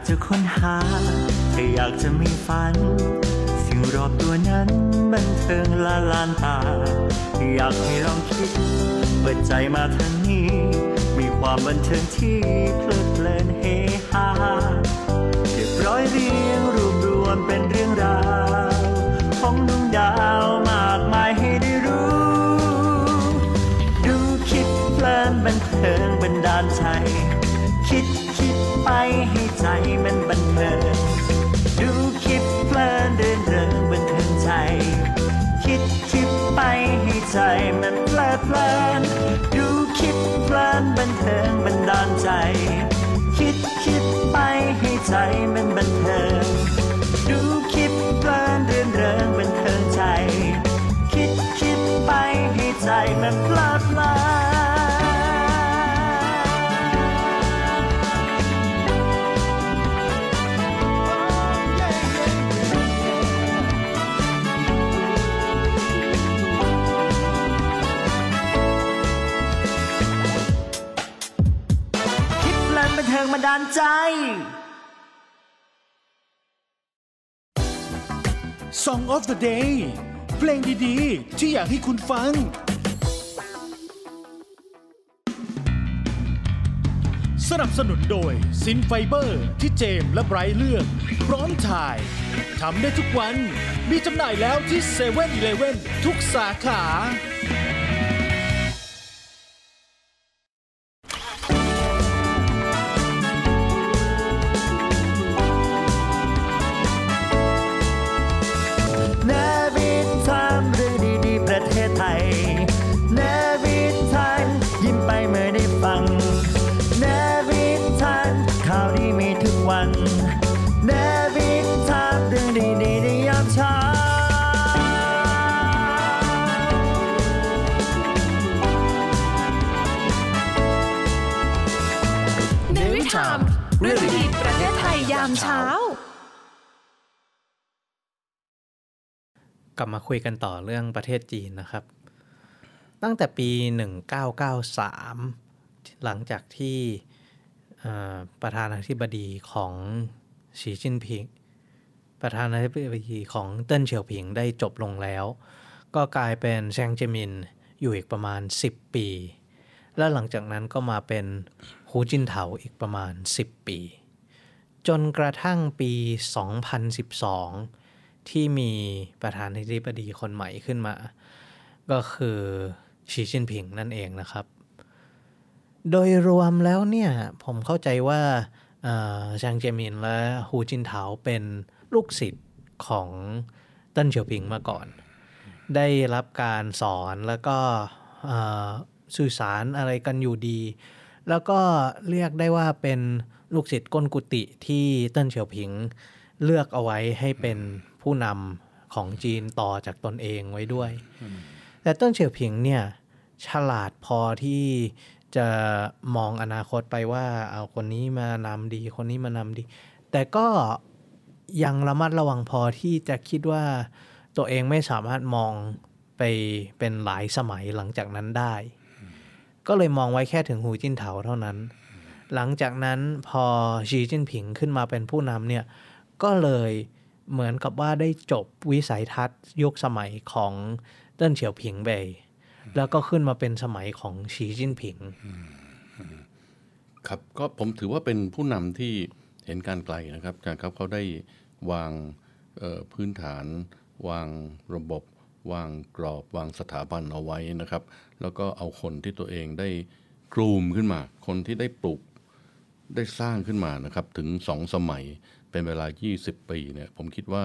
ากจะค้นหาที่อยากจะมีฝัน สิ่งรอบตัวนั้นบันเทิงละลานตา อยากให้ลองคิด เปิดใจมาทางนี้ มีความบันเทิงที่เพลิดเพลินเฮฮาเก็บร้อยเรียงรวบรวมเป็นเรื่องราวของดวงดาวมากมายให้ได้รู้ ดูคิดเพลินบันเทิงบันดาลใจ คิดคิดไปให้ ใจมันบันเทิงดูคิดเพลินเดินเริงบันเทิงใจ คิดคิดไปให้ใจมันเพลิดเพลินดูคิดเพลินบันเทิงบันดาลใจ คิดคิดไปให้ใจมันบันเทิงดูคิดเพลินเดินเริงบันเทิงใจ คิดคิดไปให้ใจมันเพลิดเพลิน บันเทิงบันดาลใจ Song of the Day เพลงดีๆ ที่อยากให้คุณฟัง สนับสนุนโดยซินไฟเบอร์ที่เจมและไบรท์เลือก พร้อมถ่ายทำได้ทุกวัน มีจำหน่ายแล้วที่7-Elevenทุกสาขา คุยกันต่อเรื่องประเทศจีนนะครับ ตั้งแต่ปี 1993 หลังจากที่ประธานาธิบดีของสีจิ้นผิง ประธานาธิบดีของเติ้นเฉียวผิงได้จบลงแล้ว ก็กลายเป็นแซงเจมินอยู่อีกประมาณ 10 ปี และหลังจากนั้นก็มาเป็นฮูจินเถาอีกประมาณ 10 ปี จนกระทั่งปี 2012 ที่มีประธานาธิบดีคนใหม่ขึ้นมา ก็คือชีจินผิงนั่นเองนะครับ โดยรวมแล้วเนี่ยผมเข้าใจว่าชางเจมินและฮูจินเถาเป็นลูกศิษย์ของเติ้นเฉียวผิงมาก่อน ได้รับการสอนแล้วก็สื่อสารอะไรกันอยู่ดี แล้วก็เรียกได้ว่าเป็นลูกศิษย์ก้นกุฏิที่เติ้นเฉียวผิง เลือกเอาไว้ให้เป็นผู้นำของจีนต่อจากตนเองไว้ด้วย แต่เติ้นเฉียวผิงเนี่ยฉลาดพอที่จะมองอนาคตไปว่าเอาคนนี้มานำดีคนนี้มานำดี แต่ก็ยังระมัดระวังพอที่จะคิดว่าตัวเองไม่สามารถมองไปเป็นหลายสมัยหลังจากนั้นได้ ก็เลยมองไว้แค่ถึงหูจิ้นเถาเท่านั้น หลังจากนั้นพอชีจิ้นผิงขึ้นมาเป็นผู้นำเนี่ย ก็เลยเหมือนกับว่าได้จบวิสัยทัศน์ยุคสมัยของเติ้นเฉียวผิงไปแล้วก็ขึ้นมาเป็นสมัยของชีจิ้นผิง ครับก็ผมถือว่าเป็นผู้นำที่เห็นการไกลนะครับอารครับเขาได้วางพื้นฐาน วางระบบ วางกรอบ วางสถาบันเอาไว้นะครับ แล้วก็เอาคนที่ตัวเองได้กรูมขึ้นมา คนที่ได้ปลูกได้สร้างขึ้นมานะครับ ถึงสองสมัย เป็นเวลา 20 ปีเนี่ยผมคิดว่า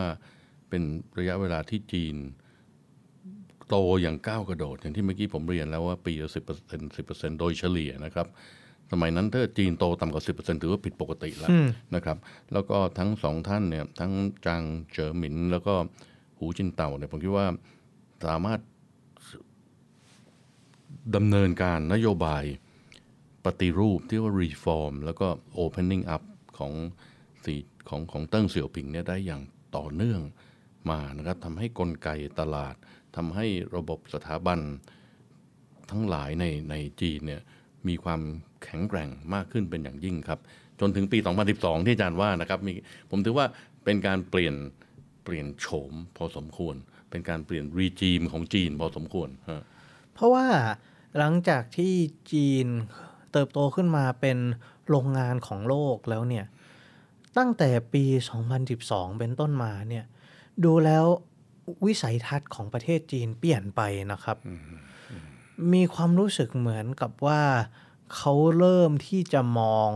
เป็นระยะเวลาที่จีน โตอย่างก้าวกระโดด อย่างที่เมื่อกี้ผมเรียนแล้วว่าปีละสิบเปอร์เซ็นต์สิบเปอร์เซ็นต์โดยเฉลี่ยนะครับสมัยนั้นถ้าจีนโตต่ำกว่าสิบเปอร์เซ็นต์ถือว่าผิดปกติแล้วนะครับแล้วก็ทั้งสองท่านเนี่ยทั้งจางเจ๋อหมิน แล้วก็หูจินเต่าเนี่ยผมคิดว่าสามารถดำเนินการนโยบายปฏิรูปที่ว่า reform แล้วก็ opening up ของสี ของของเติ้งเสี่ยวผิงเนี่ยได้อย่างต่อเนื่องมานะครับทำให้กลไกตลาดทำให้ระบบสถาบันทั้งหลายในในจีนเนี่ยมีความแข็งแกร่งมากขึ้นเป็นอย่างยิ่งครับ จนถึงปี 2012 ที่อาจารย์ว่านะครับมีผมถือว่าเป็นการเปลี่ยนเปลี่ยนโฉมพอสมควร เป็นการเปลี่ยนรีจีมของจีนพอสมควรเพราะว่าหลังจากที่จีนเติบโตขึ้นมาเป็นโรงงานของโลกแล้วเนี่ย ตั้งแต่ปี 2012 เป็นต้นมาเนี่ยดูแล้ววิสัยทัศน์ของประเทศจีนเปลี่ยนไปนะครับ มีความรู้สึกเหมือนกับว่าเขาเริ่มที่จะมอง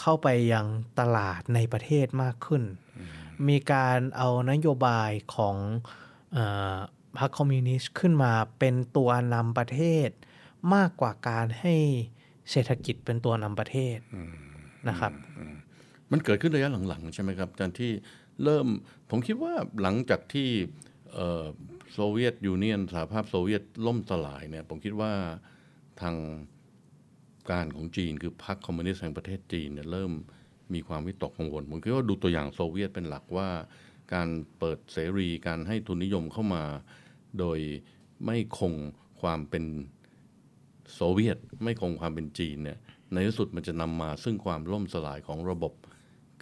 เข้าไปยังตลาดในประเทศมากขึ้น มีการเอานโยบายของเออพรรคคอมมิวนิสต์ขึ้นมาเป็นตัวนำประเทศ มากกว่าการให้เศรษฐกิจเป็นตัวนำประเทศนะครับ มันเกิดขึ้นระยะหลังๆ ใช่ไหมครับอารที่เริ่มผมคิดว่าหลังจากที่ Soviet Union สหภาพโซเวียตล่มสลายเนี่ยผมคิดว่าทางการของจีนคือพรรคคอมมิวนิสต์แห่งประเทศจีนเนี่ยเริ่มมีความวิตกกังวลผมคิดว่าดูตัวอย่างโซเวียตเป็นหลักว่า การเปิดเสรีการให้ทุนนิยมเข้ามา โดยไม่คงความเป็นโซเวียต ไม่คงความเป็นจีนเนี่ยในที่สุดมันจะนำมาซึ่งความล่มสลายของระบบ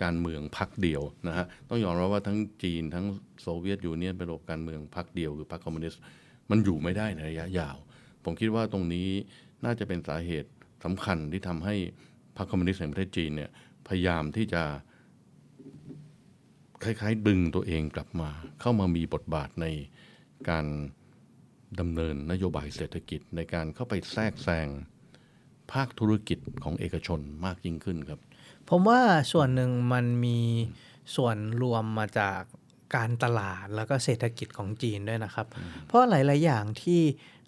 การเมืองพรรคเดียวนะฮะต้องยอมรับว่าทั้งจีนทั้ง Soviet Union เป็นระบบการเมืองพรรคเดียวคือพรรคคอมมิวนิสต์มันอยู่ไม่ได้ในระยะยาว ผมคิดว่าตรงนี้น่าจะเป็นสาเหตุสำคัญที่ทำให้พรรคคอมมิวนิสต์แห่งประเทศจีนเนี่ยพยายามที่จะคล้ายๆ ดึงตัวเองกลับมา เข้ามามีบทบาทในการดำเนินนโยบายเศรษฐกิจในการเข้าไปแทรกแซงภาคธุรกิจของเอกชนมากยิ่งขึ้นครับ ผมว่าส่วนหนึ่งมันมีส่วนรวมมาจากการตลาดแล้วก็เศรษฐกิจของจีนด้วยนะครับ เพราะหลาย ๆ อย่างที่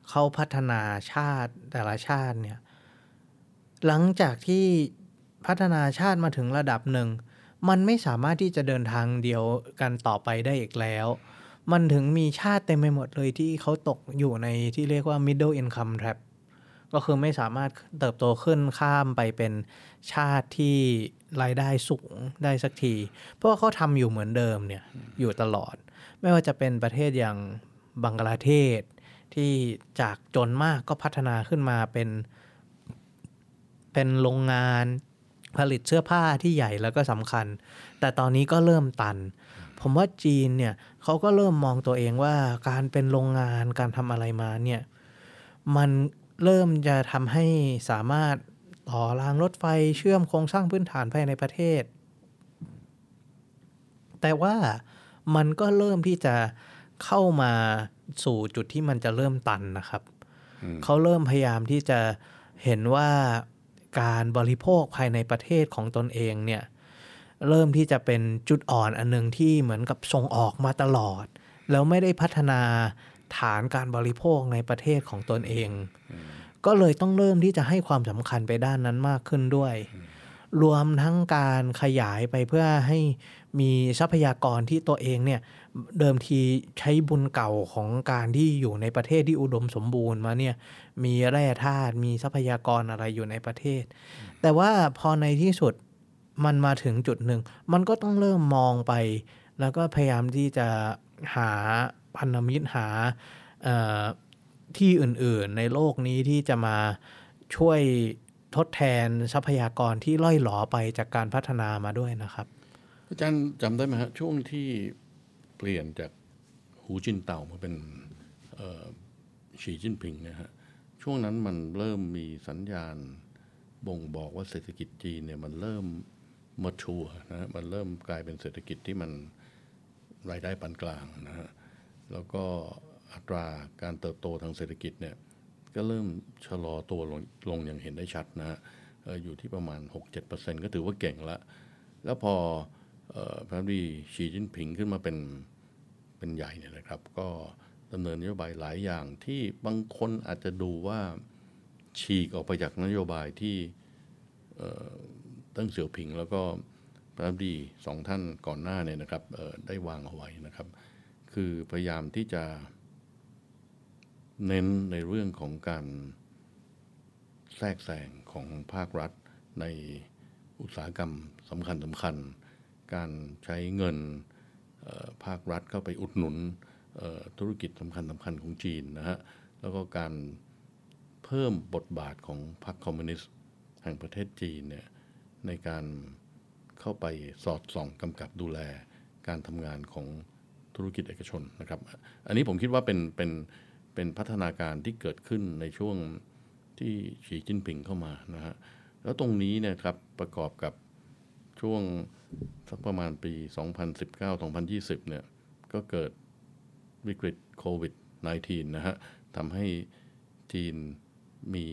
เขาพัฒนาชาติแต่ละชาติเนี่ยหลังจากที่พัฒนาชาติมาถึงระดับหนึ่ง มันไม่สามารถที่จะเดินทางเดียวกันต่อไปได้อีกแล้ว มันถึงมีชาติเต็มไปหมดเลยที่เขาตกอยู่ในที่เรียกว่า middle income trap ก็คือไม่สามารถเติบโตขึ้นข้ามไปเป็นชาติที่รายได้สูงได้สักที เพราะว่าเขาทำอยู่เหมือนเดิมเนี่ยอยู่ตลอด ไม่ว่าจะเป็นประเทศอย่างบังกลาเทศที่จากจนมากก็พัฒนาขึ้นมาเป็น เป็นโรงงานผลิตเสื้อผ้าที่ใหญ่แล้วก็สำคัญ แต่ตอนนี้ก็เริ่มตัน ผมว่าจีนเนี่ยเขาก็เริ่มมองตัวเองว่าการเป็นโรงงานการทำอะไรมาเนี่ยมัน เริ่มจะทำให้สามารถต่อรางรถไฟเชื่อมโครงสร้างพื้นฐานภายในประเทศ แต่ว่ามันก็เริ่มที่จะเข้ามาสู่จุดที่มันจะเริ่มตันนะครับ เขาเริ่มพยายามที่จะเห็นว่าการบริโภคภายในประเทศของตนเองเนี่ยเริ่มที่จะเป็นจุดอ่อนอันหนึงที่เหมือนกับส่งออกมาตลอด แล้วไม่ได้พัฒนา ฐานการบริโภคในประเทศของตนเอง ก็เลยต้องเริ่มที่จะให้ความสำคัญไปด้านนั้นมากขึ้นด้วย รวมทั้งการขยายไปเพื่อให้มีทรัพยากรที่ตัวเองเนี่ยเดิมทีใช้บุญเก่าของการที่อยู่ในประเทศที่อุดมสมบูรณ์มาเนี่ยมีแร่ธาตุมีทรัพยากรอะไรอยู่ในประเทศ แต่ว่าพอในที่สุดมันมาถึงจุดหนึ่ง มันก็ต้องเริ่มมองไป แล้วก็พยายามที่จะหา พันธมิตรหาที่อื่นๆ ในโลกนี้ที่จะมาช่วยทดแทนทรัพยากรที่ล่อยหลอไปจากการพัฒนามาด้วยนะครับ อาจารย์จำได้ไหมฮะช่วงที่เปลี่ยนจากหูจินเต่ามาเป็นฉีจิ้นผิงเนะฮะช่วงนั้นมันเริ่มมีสัญญาณบ่งบอกว่าเศรษฐกิจจีนเนี่ยมันเริ่มมาชัวนะฮะมันเริ่มกลายเป็นเศรษฐกิจที่มันรายได้ปานกลางนะฮะ แล้วก็อัตราการเติบโตทางเศรษฐกิจเนี่ยก็เริ่มชะลอตัวลงลงอย่างเห็นได้ชัดนะฮะอยู่ที่ประมาณ 6-7%ก็ถือว่าเก่งละ แล้วพอพระดีชีจิ้นผิงขึ้นมาเป็นเป็นใหญ่เนี่ยนะครับ ก็ดำเนินนโยบายหลายอย่างที่บางคนอาจจะดูว่าฉีกออกไปจากนโยบายที่ตั้งเสี่ยวผิงแล้วก็พระดีสองท่านก่อนหน้าเนี่ยนะครับได้วางเอาไว้นะครับ คือพยายามที่จะเน้นในเรื่องของการแทรกแซงของภาครัฐในอุตสาหกรรมสำคัญสำคัญ การใช้เงินภาครัฐเข้าไปอุดหนุนธุรกิจสำคัญสำคัญของจีนนะฮะ แล้วก็การเพิ่มบทบาทของพรรคคอมมิวนิสต์แห่งประเทศจีนเนี่ยในการเข้าไปสอดส่องกำกับดูแลการทำงานของ ธุรกิจเอกชนนะครับ อันนี้ผมคิดว่าเป็นเป็นเป็นพัฒนาการที่เกิดขึ้นในช่วงที่ฉีจิ้นผิงเข้ามานะฮะแล้วตรงนี้เนี่ยครับประกอบกับช่วงสักประมาณปี 2019-2020 เนี่ยก็เกิดวิกฤตโควิด -19 นะฮะทำให้จีนมี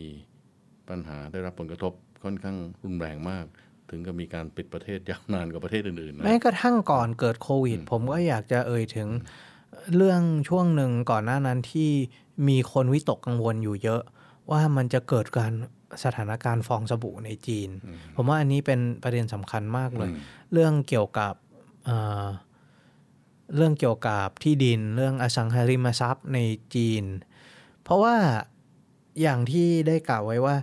ปัญหาได้รับผลกระทบค่อนข้างรุนแรงมาก ถึงกับมีการปิดประเทศยาวนานกว่าประเทศอื่นๆนะแม้กระทั่งก่อนเกิดโควิด ผมก็อยากจะเอ่ยถึงเรื่องช่วงหนึ่งก่อนหน้านั้นที่มีคนวิตกกังวลอยู่เยอะ ว่ามันจะเกิดการสถานการณ์ฟองสบู่ในจีน ผมว่าอันนี้เป็นประเด็นสำคัญมากเลย เรื่องเกี่ยวกับเอ่อเรื่องเกี่ยวกับที่ดินเรื่องอสังหาริมทรัพย์ในจีน เพราะว่าอย่างที่ได้กล่าวไว้ว่า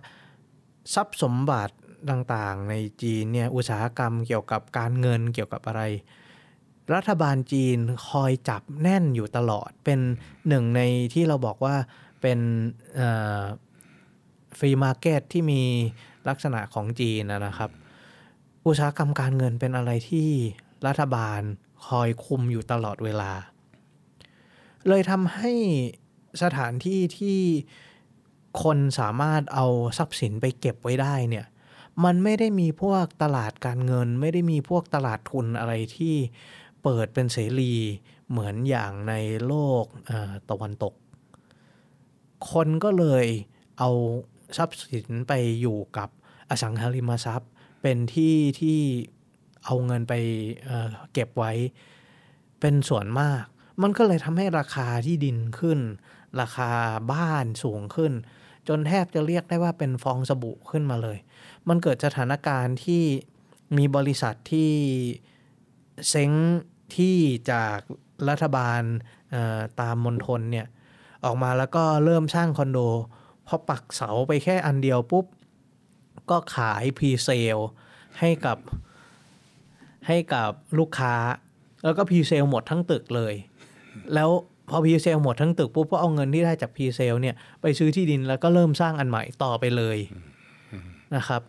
ทรัพย์สมบัติ ต่างๆ ในจีนเนี่ยอุตสาหกรรมเกี่ยวกับการเงินเกี่ยวกับอะไร รัฐบาลจีนคอยจับแน่นอยู่ตลอดเป็นหนึ่งในที่เราบอกว่าเป็น free market ที่มีลักษณะของจีนนะนะครับ อุตสาหกรรมการเงินเป็นอะไรที่รัฐบาลคอยคุมอยู่ตลอดเวลา เลยทำให้สถานที่ที่คนสามารถเอาทรัพย์สินไปเก็บไว้ได้เนี่ย มันไม่ได้มีพวกตลาดการเงิน ไม่ได้มีพวกตลาดทุนอะไรที่เปิดเป็นเสรีเหมือนอย่างในโลกตะวันตก คนก็เลยเอาทรัพย์สินไปอยู่กับอสังหาริมทรัพย์ เป็นที่ที่เอาเงินไปเเก็บไว้เป็นส่วนมาก มันก็เลยทำให้ราคาที่ดินขึ้น ราคาบ้านสูงขึ้น จนแทบจะเรียกได้ว่าเป็นฟองสบู่ขึ้นมาเลย มันเกิดสถานการณ์ที่มีบริษัทที่เซ้งที่จากรัฐบาลตามมณฑลเนี่ยออกมาแล้วก็เริ่มสร้างคอนโดพอปักเสาไปแค่อันเดียวปุ๊บ ก็ขาย presale ให้กับให้กับลูกค้า แล้วก็ presale หมดทั้งตึกเลย แล้วพอ presale หมดทั้งตึกปุ๊บก็เอาเงินที่ได้จาก presale เนี่ยไปซื้อที่ดินแล้วก็เริ่มสร้างอันใหม่ต่อไปเลยนะครับ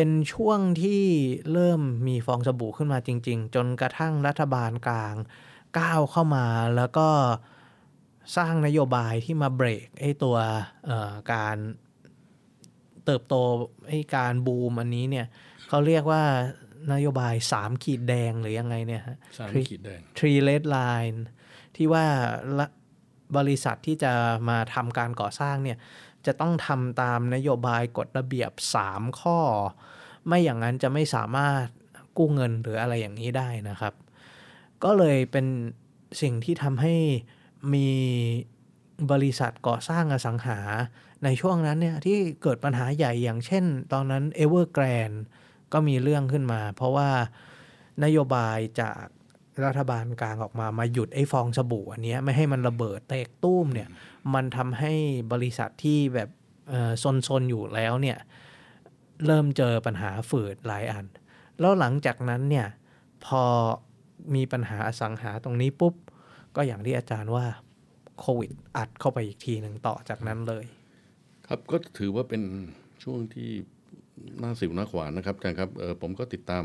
เป็นช่วงที่เริ่มมีฟองสบู่ขึ้นมาจริง ๆ จนกระทั่งรัฐบาลกลางก้าวเข้ามาแล้วก็สร้างนโยบายที่มาเบรกไอ้ตัวเอ่อการเติบโตไอ้การบูมอันนี้เนี่ยเขาเรียกว่านโยบาย3ขีดแดงหรือยังไงเนี่ยฮะสามขีดแดง three red line ที่ว่าละบริษัทที่จะมาทำการก่อสร้างเนี่ย จะต้องทำตามนโยบายกฎระเบียบ 3 ข้อ ไม่อย่างนั้นจะไม่สามารถกู้เงินหรืออะไรอย่างนี้ได้นะครับ ก็เลยเป็นสิ่งที่ทำให้มีบริษัทก่อสร้างอสังหา ในช่วงนั้นเนี่ยที่เกิดปัญหาใหญ่อย่างเช่น ตอนนั้น e v e r g r a n d ก็มีเรื่องขึ้นมา เพราะว่านโยบายจากรัฐบาลกลางออกมามาหยุดไอ้ฟองสบู่อันนี้ไม่ให้มันระเบิดแตกตุ้มเนี่ย มันทำให้บริษัทที่แบบเอ่อซนๆอยู่แล้วเนี่ยเริ่มเจอปัญหาฝืดหลายอัน แล้วหลังจากนั้นเนี่ยพอมีปัญหาอสังหาตรงนี้ปุ๊บ ก็อย่างที่อาจารย์ว่าโควิดอัดเข้าไปอีกทีหนึ่งต่อจากนั้นเลย ครับก็ถือว่าเป็นช่วงที่หน้าสิ่วหน้าขวานนะครับอาจารย์ครับผมก็ติดตาม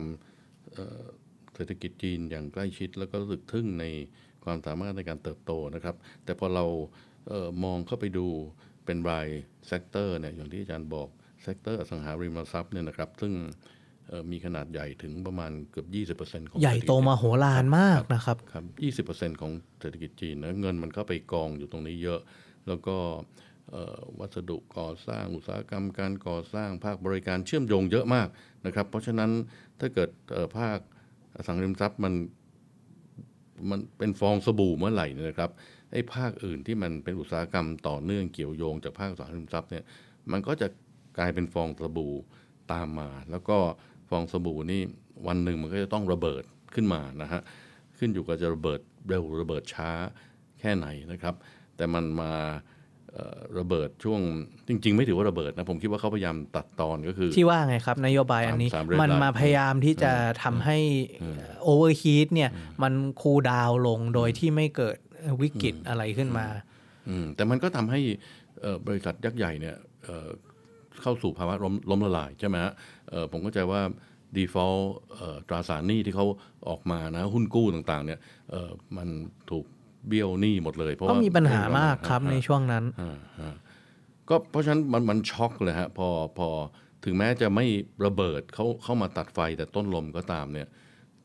เศรษฐกิจจีนอย่างใกล้ชิด แล้วก็รู้สึกทึ่งในความสามารถในการเติบโตนะครับ แต่พอเรา ออมองเข้าไปดูเป็นราย sector เนี่ยอย่างที่อาจารย์บอก sector อสังหาริมทรัพย์เนี่ยนะครับ ซึ่งเอ่อมีขนาดใหญ่ถึงประมาณเกือบ 20%ของใหญ่โตเศรษฐกิจมาโหฬารมากนะครับครับ20%ของเศรษฐกิจจีนนะเงินมันก็ไปกองอยู่ตรงนี้เยอะ แล้วก็เอ่อวัสดุก่อสร้างอุตสาหกรรมการก่อสร้างภาคบริการเชื่อมโยงเยอะมากนะครับ เพราะฉะนั้นถ้าเกิดเอ่อภาคอสังหาริมทรัพย์มันมันเป็นฟองสบู่เมื่อไหร่เนยนะครับ ไอ้ภาคอื่นที่มันเป็นอุตสาหกรรมต่อเนื่องเกี่ยวโยงจากภาคอสังหาริมทรัพย์เนี่ยมันก็จะกลายเป็นฟองสบู่ตามมา แล้วก็ฟองสบู่นี่วันหนึ่งมันก็จะต้องระเบิดขึ้นมานะฮะขึ้นอยู่กับจะระเบิดเร็วระเบิดช้าแค่ไหนนะครับ แต่มันมาเอ่อระเบิดช่วงจริง ๆ ไม่ถือว่าระเบิดนะผมคิดว่าเขาพยายามตัดตอนก็คือ ที่ว่าไงครับ นโยบายอันนี้สามเดือนมันละมาพยายามที่จะทำให้ overheat เนี่ยมัน cool down ลงโดยที่ไม่เกิด วิกฤตอะไรขึ้นมาอืมแต่มันก็ทำให้เอ่อบริษัทยักษ์ใหญ่เนี่ยเอ่อเข้าสู่ภาวะล้มล้มละลายใช่ไหมฮะเอ่อผมเข้าใจว่า default เอ่อตราสารหนี้ที่เขาออกมานะหุ้นกู้ต่างๆ เนี่ยเอ่อมันถูกเบี้ยวหนี้หมดเลยเพราะก็ว่ามีปัญหามากครับในช่วงนั้นอ่าฮะก็เพราะฉะนั้นมันมันช็อกเลยฮะพอพอถึงแม้จะไม่ระเบิดเขาเข้ามาตัดไฟแต่ต้นลมก็ตามเนี่ย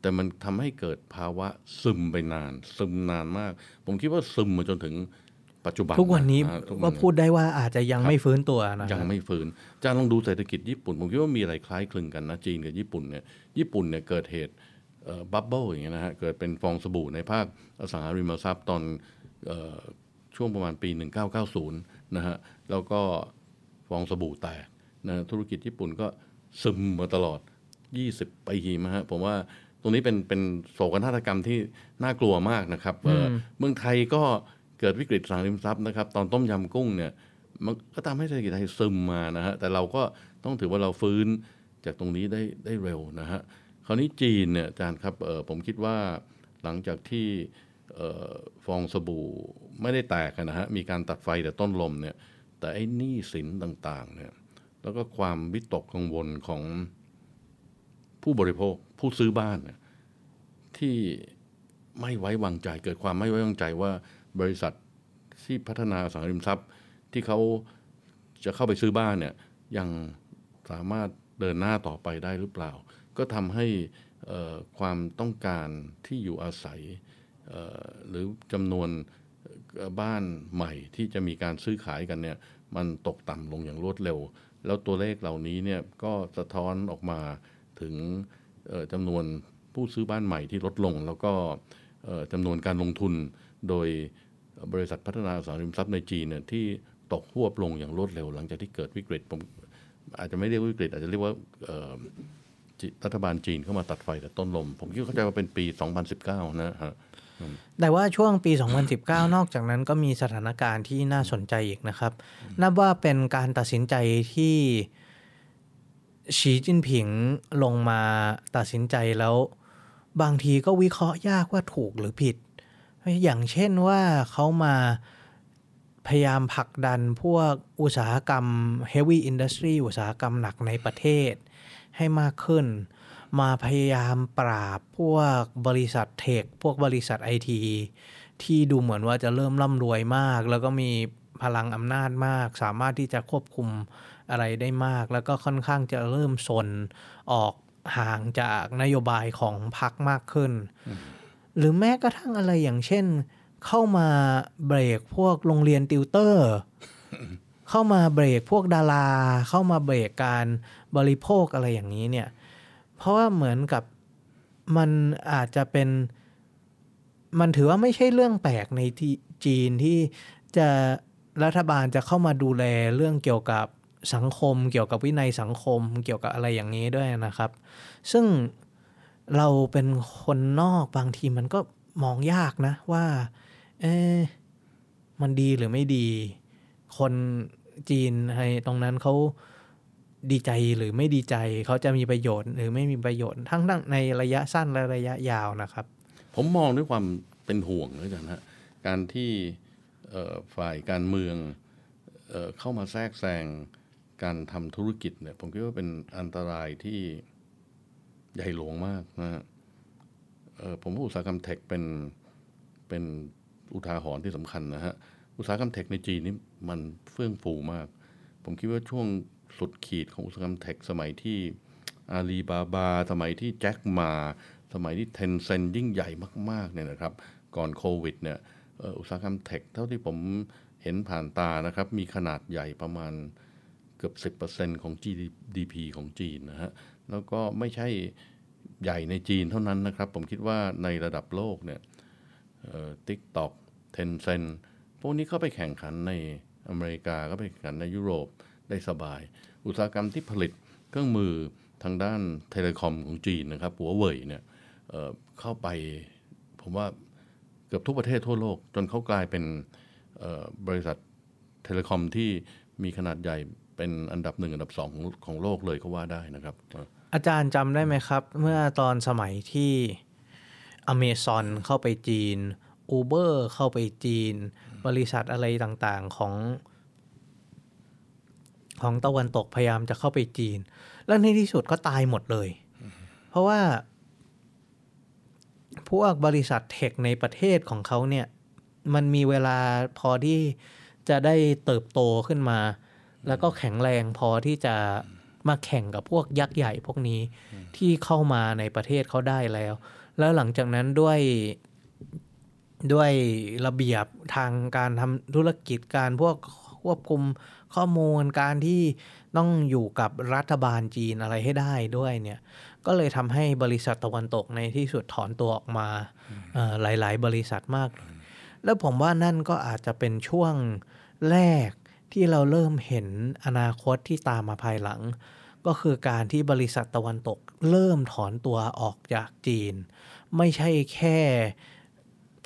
แต่มันทำให้เกิดภาวะซึมไปนาน ซึมนานมาก ผมคิดว่าซึมมาจนถึงปัจจุบันทุกวันนี้ะทุกวันก็นี้พูดได้ว่าอาจจะยังไม่ฟื้นตัวนะยังไม่ฟื้นอาจารย์ลองดูเศรษฐกิจญี่ปุ่น ผมคิดว่ามีอะไรคล้ายคลึงกันนะจีนกับญี่ปุ่นเนี่ยญี่ปุ่นเนี่ยเกิดเหตุบับเบิลอย่างเงี้ยนะฮะเกิดเป็นฟองสบู่ในภาคอสังหาริมทรัพย์ตอนเออช่วงประมาณปี 1990 นะฮะแล้วก็ฟองสบู่แตกนะธุรกิจญี่ปุ่นก็ซึมมาตลอด 20 ปีมาฮะผมว่า ตรงนี้เป็นเป็นโศกนาฏกรรมที่น่ากลัวมากนะครับเอ่ออเมืองไทยก็เกิดวิกฤตสังหาริมทรัพย์นะครับ ตอนต้มยำกุ้งเนี่ยมันก็ทำให้เศรษฐกิจไทยซึมมานะฮะแต่เราก็ต้องถือว่าเราฟื้นจากตรงนี้ได้ได้เร็วนะฮะคราวนี้จีนเนี่ยอาจารย์ครับเออผมคิดว่าหลังจากที่เอ่อฟองสบู่ไม่ได้แตกอะนะฮะมีการตัดไฟแต่ต้นลมเนี่ยแต่ไอ้หนี้สินต่างๆเนี่ยแล้วก็ความวิตกกังวลของ ผู้บริโภคผู้ซื้อบ้านที่ไม่ไว้วางใจ เกิดความไม่ไว้วางใจว่าบริษัทที่พัฒนาสังหาริมทรัพย์ที่เขาจะเข้าไปซื้อบ้านเนี่ยยังสามารถเดินหน้าต่อไปได้หรือเปล่า ก็ทำให้ความต้องการที่อยู่อาศัยหรือจำนวนบ้านใหม่ที่จะมีการซื้อขายกันเนี่ยมันตกต่ำลงอย่างรวดเร็ว แล้วตัวเลขเหล่านี้เนี่ยก็สะท้อนออกมา ถึงจำนวนผู้ซื้อบ้านใหม่ที่ลดลง แล้วก็จำนวนการลงทุนโดยบริษัทพัฒนาอสังหาริมทรัพย์ในจีนเนี่ยที่ตกหวบลงอย่างรวดเร็ว หลังจากที่เกิดวิกฤตผมอาจจะไม่เรียกวิกฤต อาจจะเรียกว่ารัฐบาลจีนเข้ามาตัดไฟแต่ต้นลม ผมคิดเข้าใจว่าเป็นปี 2019 นะฮะแต่ว่าช่วงปี 2019 นอกจากนั้นก็มีสถานการณ์ที่น่าสนใจอีกนะครับ นับว่าเป็นการตัดสินใจที่ ชีจิ้นผิงลงมาตัดสินใจแล้ว บางทีก็วิเคราะห์ยากว่าถูกหรือผิด อย่างเช่นว่าเขามาพยายามผลักดันพวกอุตสาหกรรม heavy industry อุตสาหกรรมหนักในประเทศ ให้มากขึ้น มาพยายามปราบพวกบริษัทเทค พวกบริษัทไอทีที่ดูเหมือนว่าจะเริ่มร่ำรวยมาก แล้วก็มีพลังอำนาจมาก สามารถที่จะควบคุม อะไรได้มาก แล้วก็ค่อนข้างจะเริ่มสนออกห่างจากนโยบายของพรรคมากขึ้น หรือแม้กระทั่งอะไรอย่างเช่น เข้ามาเบรกพวกโรงเรียนติวเตอร์ เข้ามาเบรกพวกดารา เข้ามาเบรกการบริโภคอะไรอย่างนี้เนี่ย เพราะว่าเหมือนกับมันอาจจะเป็นมันถือว่าไม่ใช่เรื่องแปลกในที่จีนที่จะรัฐบาลจะเข้ามาดูแลเรื่องเกี่ยวกับ สังคมเกี่ยวกับวินัยสังคมเกี่ยวกับอะไรอย่างนี้ด้วยนะครับ ซึ่งเราเป็นคนนอกบางทีมันก็มองยากนะว่า เอ๊มันดีหรือไม่ดี คนจีนในตรงนั้นเขาดีใจหรือไม่ดีใจเขาจะมีประโยชน์ หรือไม่มีประโยชน์ทั้งในระยะสั้นและระยะยาวนะครับ ผมมองด้วยความเป็นห่วงด้วยกันฮะการที่ฝ่ายการเมืองเออเข้ามาแทรกแซง การทำธุรกิจเนี่ยผมคิดว่าเป็นอันตรายที่ใหญ่หลวงมากนะฮะผมว่าอุตสาหกรรมเทคเป็นเป็นอุทาหรณ์ที่สำคัญนะฮะอุตสาหกรรมเทคในจีนนี่มันเฟื่องฟูมาก ผมคิดว่าช่วงสุดขีดของอุตสาหกรรมเทคสมัยที่อาลีบาบา สมัยที่แจ็คมา สมัยที่เทนเซนยิ่งใหญ่มากๆเนี่ยนะครับ ก่อนโควิดเนี่ยอุตสาหกรรมเทคเท่าที่ผมเห็นผ่านตานะครับ มีขนาดใหญ่ประมาณ เกือบ 10%ของ GDP ของจีนนะฮะแล้วก็ไม่ใช่ใหญ่ในจีนเท่านั้นนะครับ ผมคิดว่าในระดับโลกเนี่ยTikTok Tencent พวกนี้เข้าไปแข่งขันในอเมริกาก็ไปแข่งขันในยุโรปได้สบาย อุตสาหกรรมที่ผลิตเครื่องมือทางด้าน telecom ของจีนนะครับหัวเว่ยเนี่ยเเข้าไปผมว่าเกือบทุกประเทศทั่วโลก จนเขากลายเป็นบริษัท telecom ที่มีขนาดใหญ่ เป็นอันดับหนึ่งอันดับสองของของโลกเลยก็ว่าได้นะครับเอ่ออาจารย์จำได้ไหมครับ เมื่อตอนสมัยที่อเมซอนเข้าไปจีน Uber เข้าไปจีน บริษัทอะไรต่างๆของ ของตะวันตกพยายามจะเข้าไปจีน แล้วในที่สุดก็ตายหมดเลย เพราะว่า พวกบริษัทเทคในประเทศของเขาเนี่ย มันมีเวลาพอที่จะได้เติบโตขึ้นมา แล้วก็แข็งแรงพอที่จะมาแข่งกับพวกยักษ์ใหญ่พวกนี้ที่เข้ามาในประเทศเขาได้แล้ว แล้วหลังจากนั้นด้วยด้วยระเบียบทางการทำธุรกิจการพวกควบคุมข้อมูลการที่ต้องอยู่กับรัฐบาลจีนอะไรให้ได้ด้วยเนี่ย ก็เลยทำให้บริษัทตะวันตกในที่สุดถอนตัวออกมาเอ่อหลาย ๆ บริษัทมากเลยแล้วผมว่านั่นก็อาจจะเป็นช่วงแรก ที่เราเริ่มเห็นอนาคตที่ตามมาภายหลัง ก็คือการที่บริษัทตะวันตกเริ่มถอนตัวออกจากจีน ไม่ใช่แค่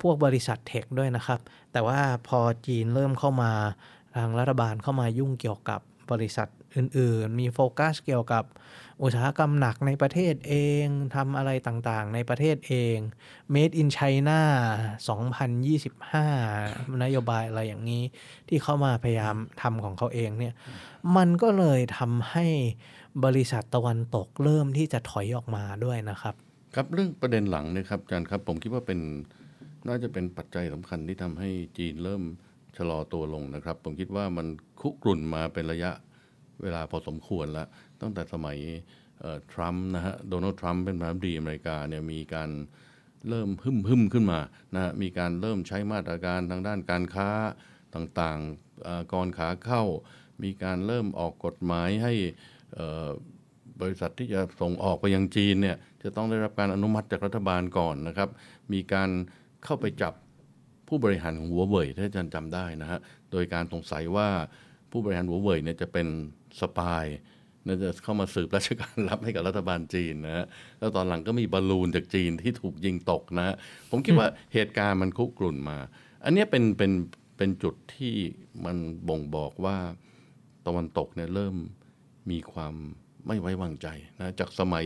พวกบริษัทเทคด้วยนะครับ แต่ว่าพอจีนเริ่มเข้ามาทางรัฐบาลเข้ามายุ่งเกี่ยวกับบริษัท อื่น ๆ มีโฟกัสเกี่ยวกับอุตสาหกรรมหนักในประเทศเองทำอะไรต่างๆ ในประเทศเอง Made in China 2025 นโยบายอะไรอย่างนี้ ที่เข้ามาพยายามทำของเขาเองเนี่ยมันก็เลยทำให้บริษัทตะวันตกเริ่มที่จะถอยออกมาด้วยนะครับ ครับเรื่องประเด็นหลังนะครับอาจารย์ครับผมคิดว่าเป็นน่าจะเป็นปัจจัยสำคัญที่ทำให้จีนเริ่มชะลอตัวลงนะครับ ผมคิดว่ามันคุกรุ่นมาเป็นระยะ เวลาพอสมควรแล้ว ตั้งแต่สมัยทรัมป์นะฮะโดนัลด์ทรัมป์เป็นประธานาธิบดีอเมริกาเนี่ยมีการเริ่มหึมหึมขึ้นมานะฮะมีการเริ่มใช้มาตรการทางด้านการค้าต่างๆก่อนขาเข้า มีการเริ่มออกกฎหมายให้บริษัทที่จะส่งออกไปยังจีนเนี่ยจะต้องได้รับการอนุมัติจากรัฐบาลก่อนนะครับ มีการเข้าไปจับผู้บริหารของหัวเว่ยถ้าอาจารย์จำได้นะฮะ โดยการสงสัยว่า ผู้บริหารหัวเว่ยเนี่ยจะเป็นสปายน่าจะเข้ามาสืบราชการลับให้กับรัฐบาลจีนนะฮะแล้วตอนหลังก็มีบอลลูนจากจีนที่ถูกยิงตกนะฮะผมคิดว่าเหตุการณ์มันคุกรุ่นมา อันเนี้ยเป็นเป็นเป็นจุดที่มันบ่งบอกว่าตะวันตกเนี่ยเริ่มมีความไม่ไว้วางใจนะจากสมัย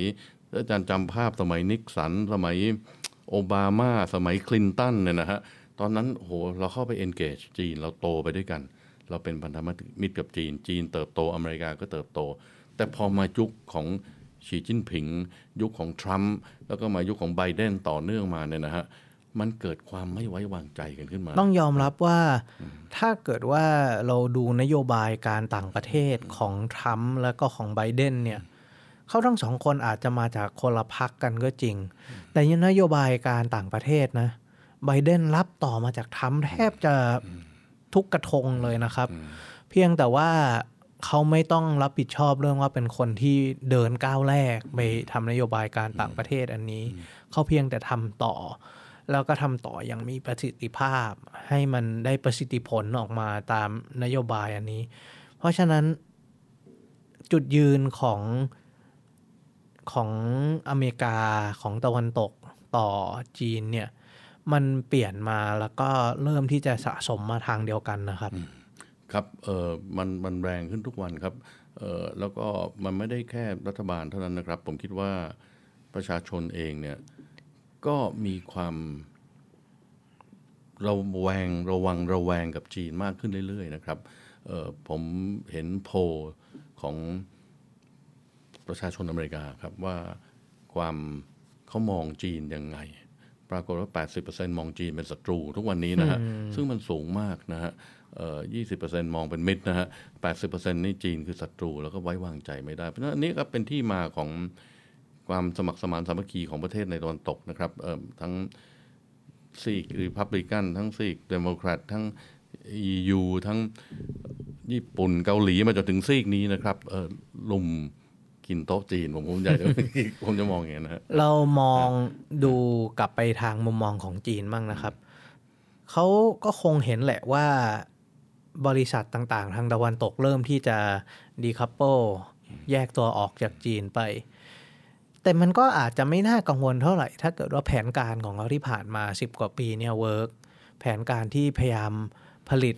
ถ้าอาจารย์จำภาพสมัยนิกสัน สมัยโอบามา สมัยคลินตันเนี่ยนะฮะตอนนั้นโหเราเข้าไป engage จีนเราโตไปด้วยกัน เราเป็นพันธมิตรกับจีน จีนเติบโตอเมริกาก็เติบโต แต่พอมายุคของชีจิ้นผิง ยุคของทรัมป์แล้วก็มายุคของไบเดนต่อเนื่องมาเนี่ยนะฮะมันเกิดความไม่ไว้วางใจกันขึ้นมา ต้องยอมรับว่าถ้าเกิดว่าเราดูนโยบายการต่างประเทศของทรัมป์แล้วก็ของไบเดนเนี่ยเขาทั้งสองคนอาจจะมาจากคนละพักกันก็จริง แต่ยนโยบายการต่างประเทศนะไบเดนรับต่อมาจากทรัมป์แทบจะ ทุกกระทงเลยนะครับ เพียงแต่ว่าเขาไม่ต้องรับผิดชอบเรื่องว่าเป็นคนที่เดินก้าวแรกไปทำนโยบายการต่างประเทศอันนี้ เขาเพียงแต่ทำต่อ แล้วก็ทำต่ออย่างมีประสิทธิภาพ ให้มันได้ประสิทธิผลออกมาตามนโยบายอันนี้ เพราะฉะนั้นจุดยืนของของอเมริกาของตะวันตกต่อจีนเนี่ย มันเปลี่ยนมาแล้วก็เริ่มที่จะสะสมมาทางเดียวกันนะครับ ครับเออมันมันแรงขึ้นทุกวันครับเออแล้วก็มันไม่ได้แค่รัฐบาลเท่านั้นนะครับ ผมคิดว่าประชาชนเองเนี่ยก็มีความระแวงระวังระแวงกับจีนมากขึ้นเรื่อย ๆ นะครับเออผมเห็นโพลของประชาชนอเมริกาครับว่าความเขามองจีนยังไง ปรากฏว่า 80%มองจีนเป็นศัตรูทุกวันนี้นะฮะ ซึ่งมันสูงมากนะฮะเอ่อ20%มองเป็นมิตรนะฮะ80%นี่จีนคือศัตรูแล้วก็ไว้วางใจไม่ได้ เพราะฉะนั้นอันนี้ก็เป็นที่มาของความสมัครสมานสามัคคีของประเทศในตะวันตกนะครับเอ่อทั้งซีกรีพับลิกัน ทั้งซีกเดโมแครตทั้ง EU ทั้งญี่ปุ่นเกาหลีมาจนถึงซีกนี้นะครับเออรุม กินโต๊ะจีน ผมผมใหญ่ผมจะมองอย่างนั้นะเรามองดูกลับไปทางมุมมองของจีนบ้างนะครับเขาก็คงเห็นแหละว่าบริษัทต่างๆ ทางตะวันตกเริ่มที่จะ decouple แยกตัวออกจากจีนไป แต่มันก็อาจจะไม่น่ากังวลเท่าไหร่ ถ้าเกิดว่าแผนการของเขาที่ผ่านมา 10 กว่าปีเนี่ย workแผนการที่พยายามผลิต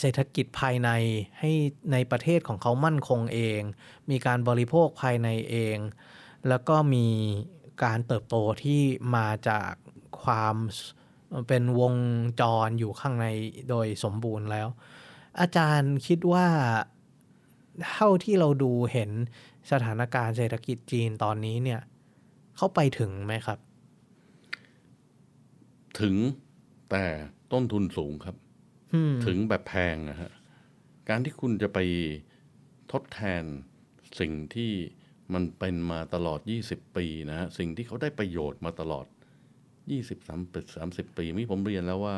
เศรษฐกิจภายในให้ในประเทศของเขามั่นคงเอง มีการบริโภคภายในเอง แล้วก็มีการเติบโตที่มาจากความเป็นวงจรอยู่ข้างในโดยสมบูรณ์แล้ว อาจารย์คิดว่าเท่าที่เราดูเห็นสถานการณ์เศรษฐกิจจีนตอนนี้เนี่ย เข้าไปถึงไหมครับ ถึงแต่ต้นทุนสูงครับ ถึงแบบแพงนะฮะการที่คุณจะไปทดแทนสิ่งที่มันเป็นมาตลอด 20 ปีนะฮะสิ่งที่เขาได้ประโยชน์มาตลอด 20 30 30 ปีมีผมเรียนแล้วว่า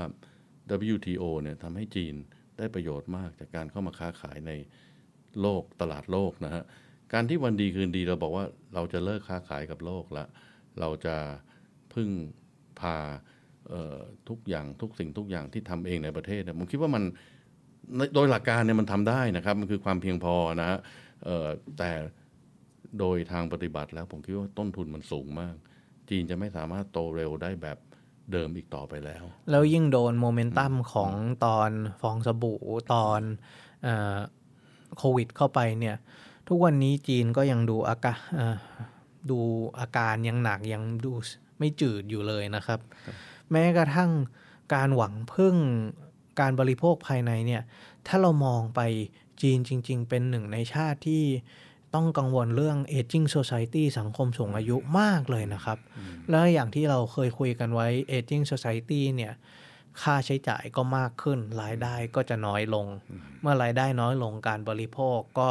WTO เนี่ยทำให้จีนได้ประโยชน์มากจากการเข้ามาค้าขายในโลกตลาดโลกนะฮะการที่วันดีคืนดีเราบอกว่าเราจะเลิกค้าขายกับโลกละ เราจะพึ่งพา ทุกอย่างทุกสิ่งทุกอย่างที่ทำเองในประเทศเนี่ยผมคิดว่ามันในโดยหลักการเนี่ยมันทำได้นะครับ มันคือความเพียงพอนะฮะเอ่อแต่โดยทางปฏิบัติแล้วผมคิดว่าต้นทุนมันสูงมาก จีนจะไม่สามารถโตเร็วได้แบบเดิมอีกต่อไปแล้ว แล้วยิ่งโดนโมเมนตัมของตอนฟองสบู่ตอนเออโควิดเข้าไปเนี่ย ทุกวันนี้จีนก็ยังดูอาการเอ่อดูอาการยังหนักยังดูไม่จืดอยู่เลยนะครับ แม้กระทั่งการหวังพึ่งการบริโภคภายในเนี่ย ถ้าเรามองไปจีนจริง ๆ เป็นหนึ่งในชาติที่ต้องกังวลเรื่อง aging society สังคมสูงอายุมากเลยนะครับ แล้วอย่างที่เราเคยคุยกันไว้ aging society เนี่ย ค่าใช้จ่ายก็มากขึ้น รายได้ก็จะน้อยลง เมื่อรายได้น้อยลงการบริโภคก็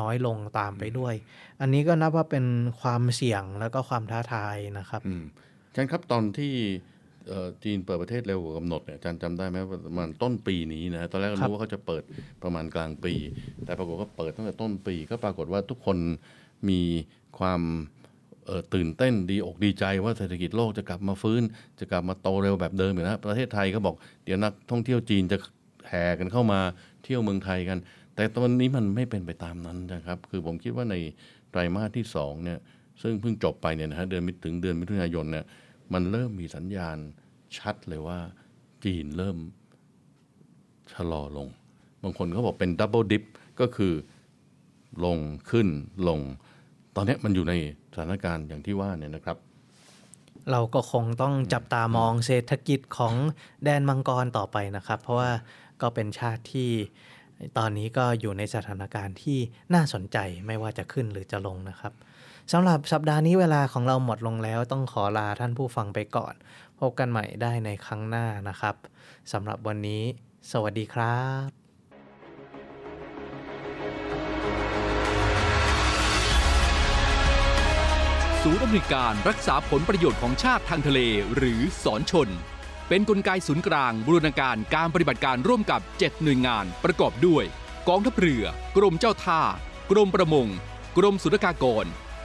น้อยลงตามไปด้วย อันนี้ก็นับว่าเป็นความเสี่ยงแล้วก็ความท้าทายนะครับอืมอาจารย์ครับตอนที่เอ่อ จีนเปิดประเทศเร็วกว่ากำหนดเนี่ยอาจารย์จำได้ไหมว่าประมาณต้นปีนี้นะตอนแรกก็ครับรู้ว่าเขาจะเปิดประมาณกลางปี แต่ปรากฏว่าเปิดตั้งแต่ต้นปี ก็ปรากฏว่าทุกคนมีความเอ่อตื่นเต้นดีอกดีใจว่าเศรษฐกิจโลกจะกลับมาฟื้น จะกลับมาโตเร็วแบบเดิมอยู่นะประเทศไทยก็บอกเดี๋ยวนักท่องเที่ยวจีนจะแห่กันเข้ามาเที่ยวเมืองไทยกัน แต่ตอนนี้มันไม่เป็นไปตามนั้นนะครับ คือผมคิดว่าในไตรมาสที่สองเนี่ยซึ่งเพิ่งจบไปเนี่ยนะฮะเดือนมิถึงเดือนมิถุนายนเนี่ย มันเริ่มมีสัญญาณชัดเลยว่าจีนเริ่มชะลอลง บางคนเขาบอกเป็น double dipก็คือลงขึ้นลง ตอนนี้มันอยู่ในสถานการณ์อย่างที่ว่าเนี่ยนะครับ เราก็คงต้องจับตามองเศรษฐกิจของแดนมังกรต่อไปนะครับ เพราะว่าก็เป็นชาติที่ตอนนี้ก็อยู่ในสถานการณ์ที่น่าสนใจไม่ว่าจะขึ้นหรือจะลงนะครับ สำหรับสัปดาห์นี้เวลาของเราหมดลงแล้วต้องขอลาท่านผู้ฟังไปก่อน พบกันใหม่ได้ในครั้งหน้านะครับสำหรับวันนี้ สวัสดีครับศูนย์อำนวยการรักษาผลประโยชน์ของชาติทางทะเลหรือสอนชน เป็นกลไกศูนย์กลางบูรณาการการปฏิบัติการร่วมกับ 7 หน่วยงานประกอบด้วย กองทัพเรือ กรมเจ้าท่า กรมประมง กรมสุรากากร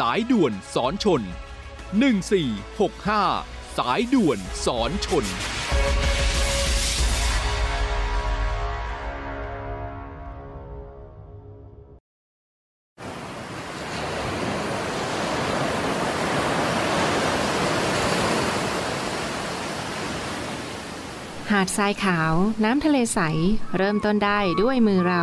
สายด่วนสอนชน 1465 สายด่วนสอนชน หาดทรายขาว น้ำทะเลใส เริ่มต้นได้ด้วยมือเรา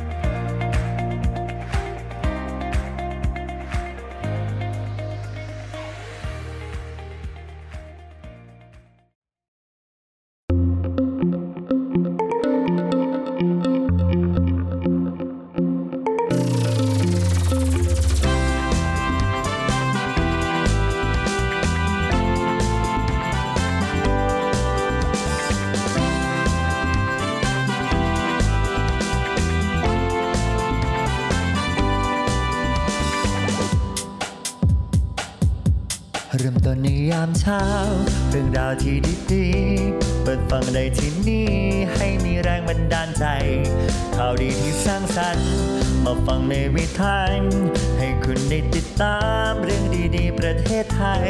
ช้า เรื่องราวที่ดีๆ เปิดฟังได้ที่นี่ ให้มีแรงบันดาลใจ ข่าวดีที่สร้างสรรค์ มาฟังในวิถีให้คุณได้ติดตามเรื่องดีๆ ประเทศไทย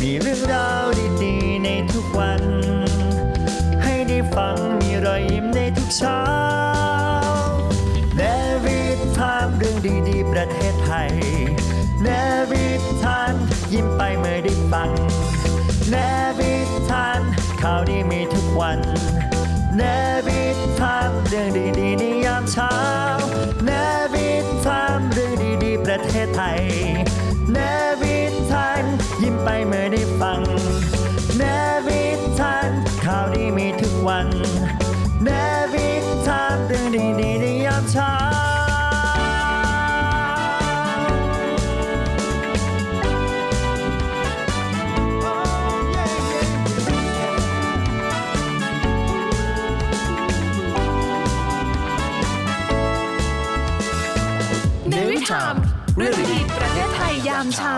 มีเรื่องราวดีๆ ในทุกวัน ให้ได้ฟังมีรอยยิ้มในทุกเช้าแนวิทามเรื่องดีๆ ประเทศไทยแนวิทานยิ้มไปเมื่อ ฟังแนวิทานข่าวดีมีทุกวันแนวิทามเรื่องดีๆในยามเช้าแนวิทามเรื่องดีๆ ประเทศไทยแนวิทานยิ้มไปเมื่อได้ฟังแนวิทานข่าวดีมีทุกวันแนวิทามเรื่องดีๆในยามเช้า เรื่องดีประเทศไทยยามเช้า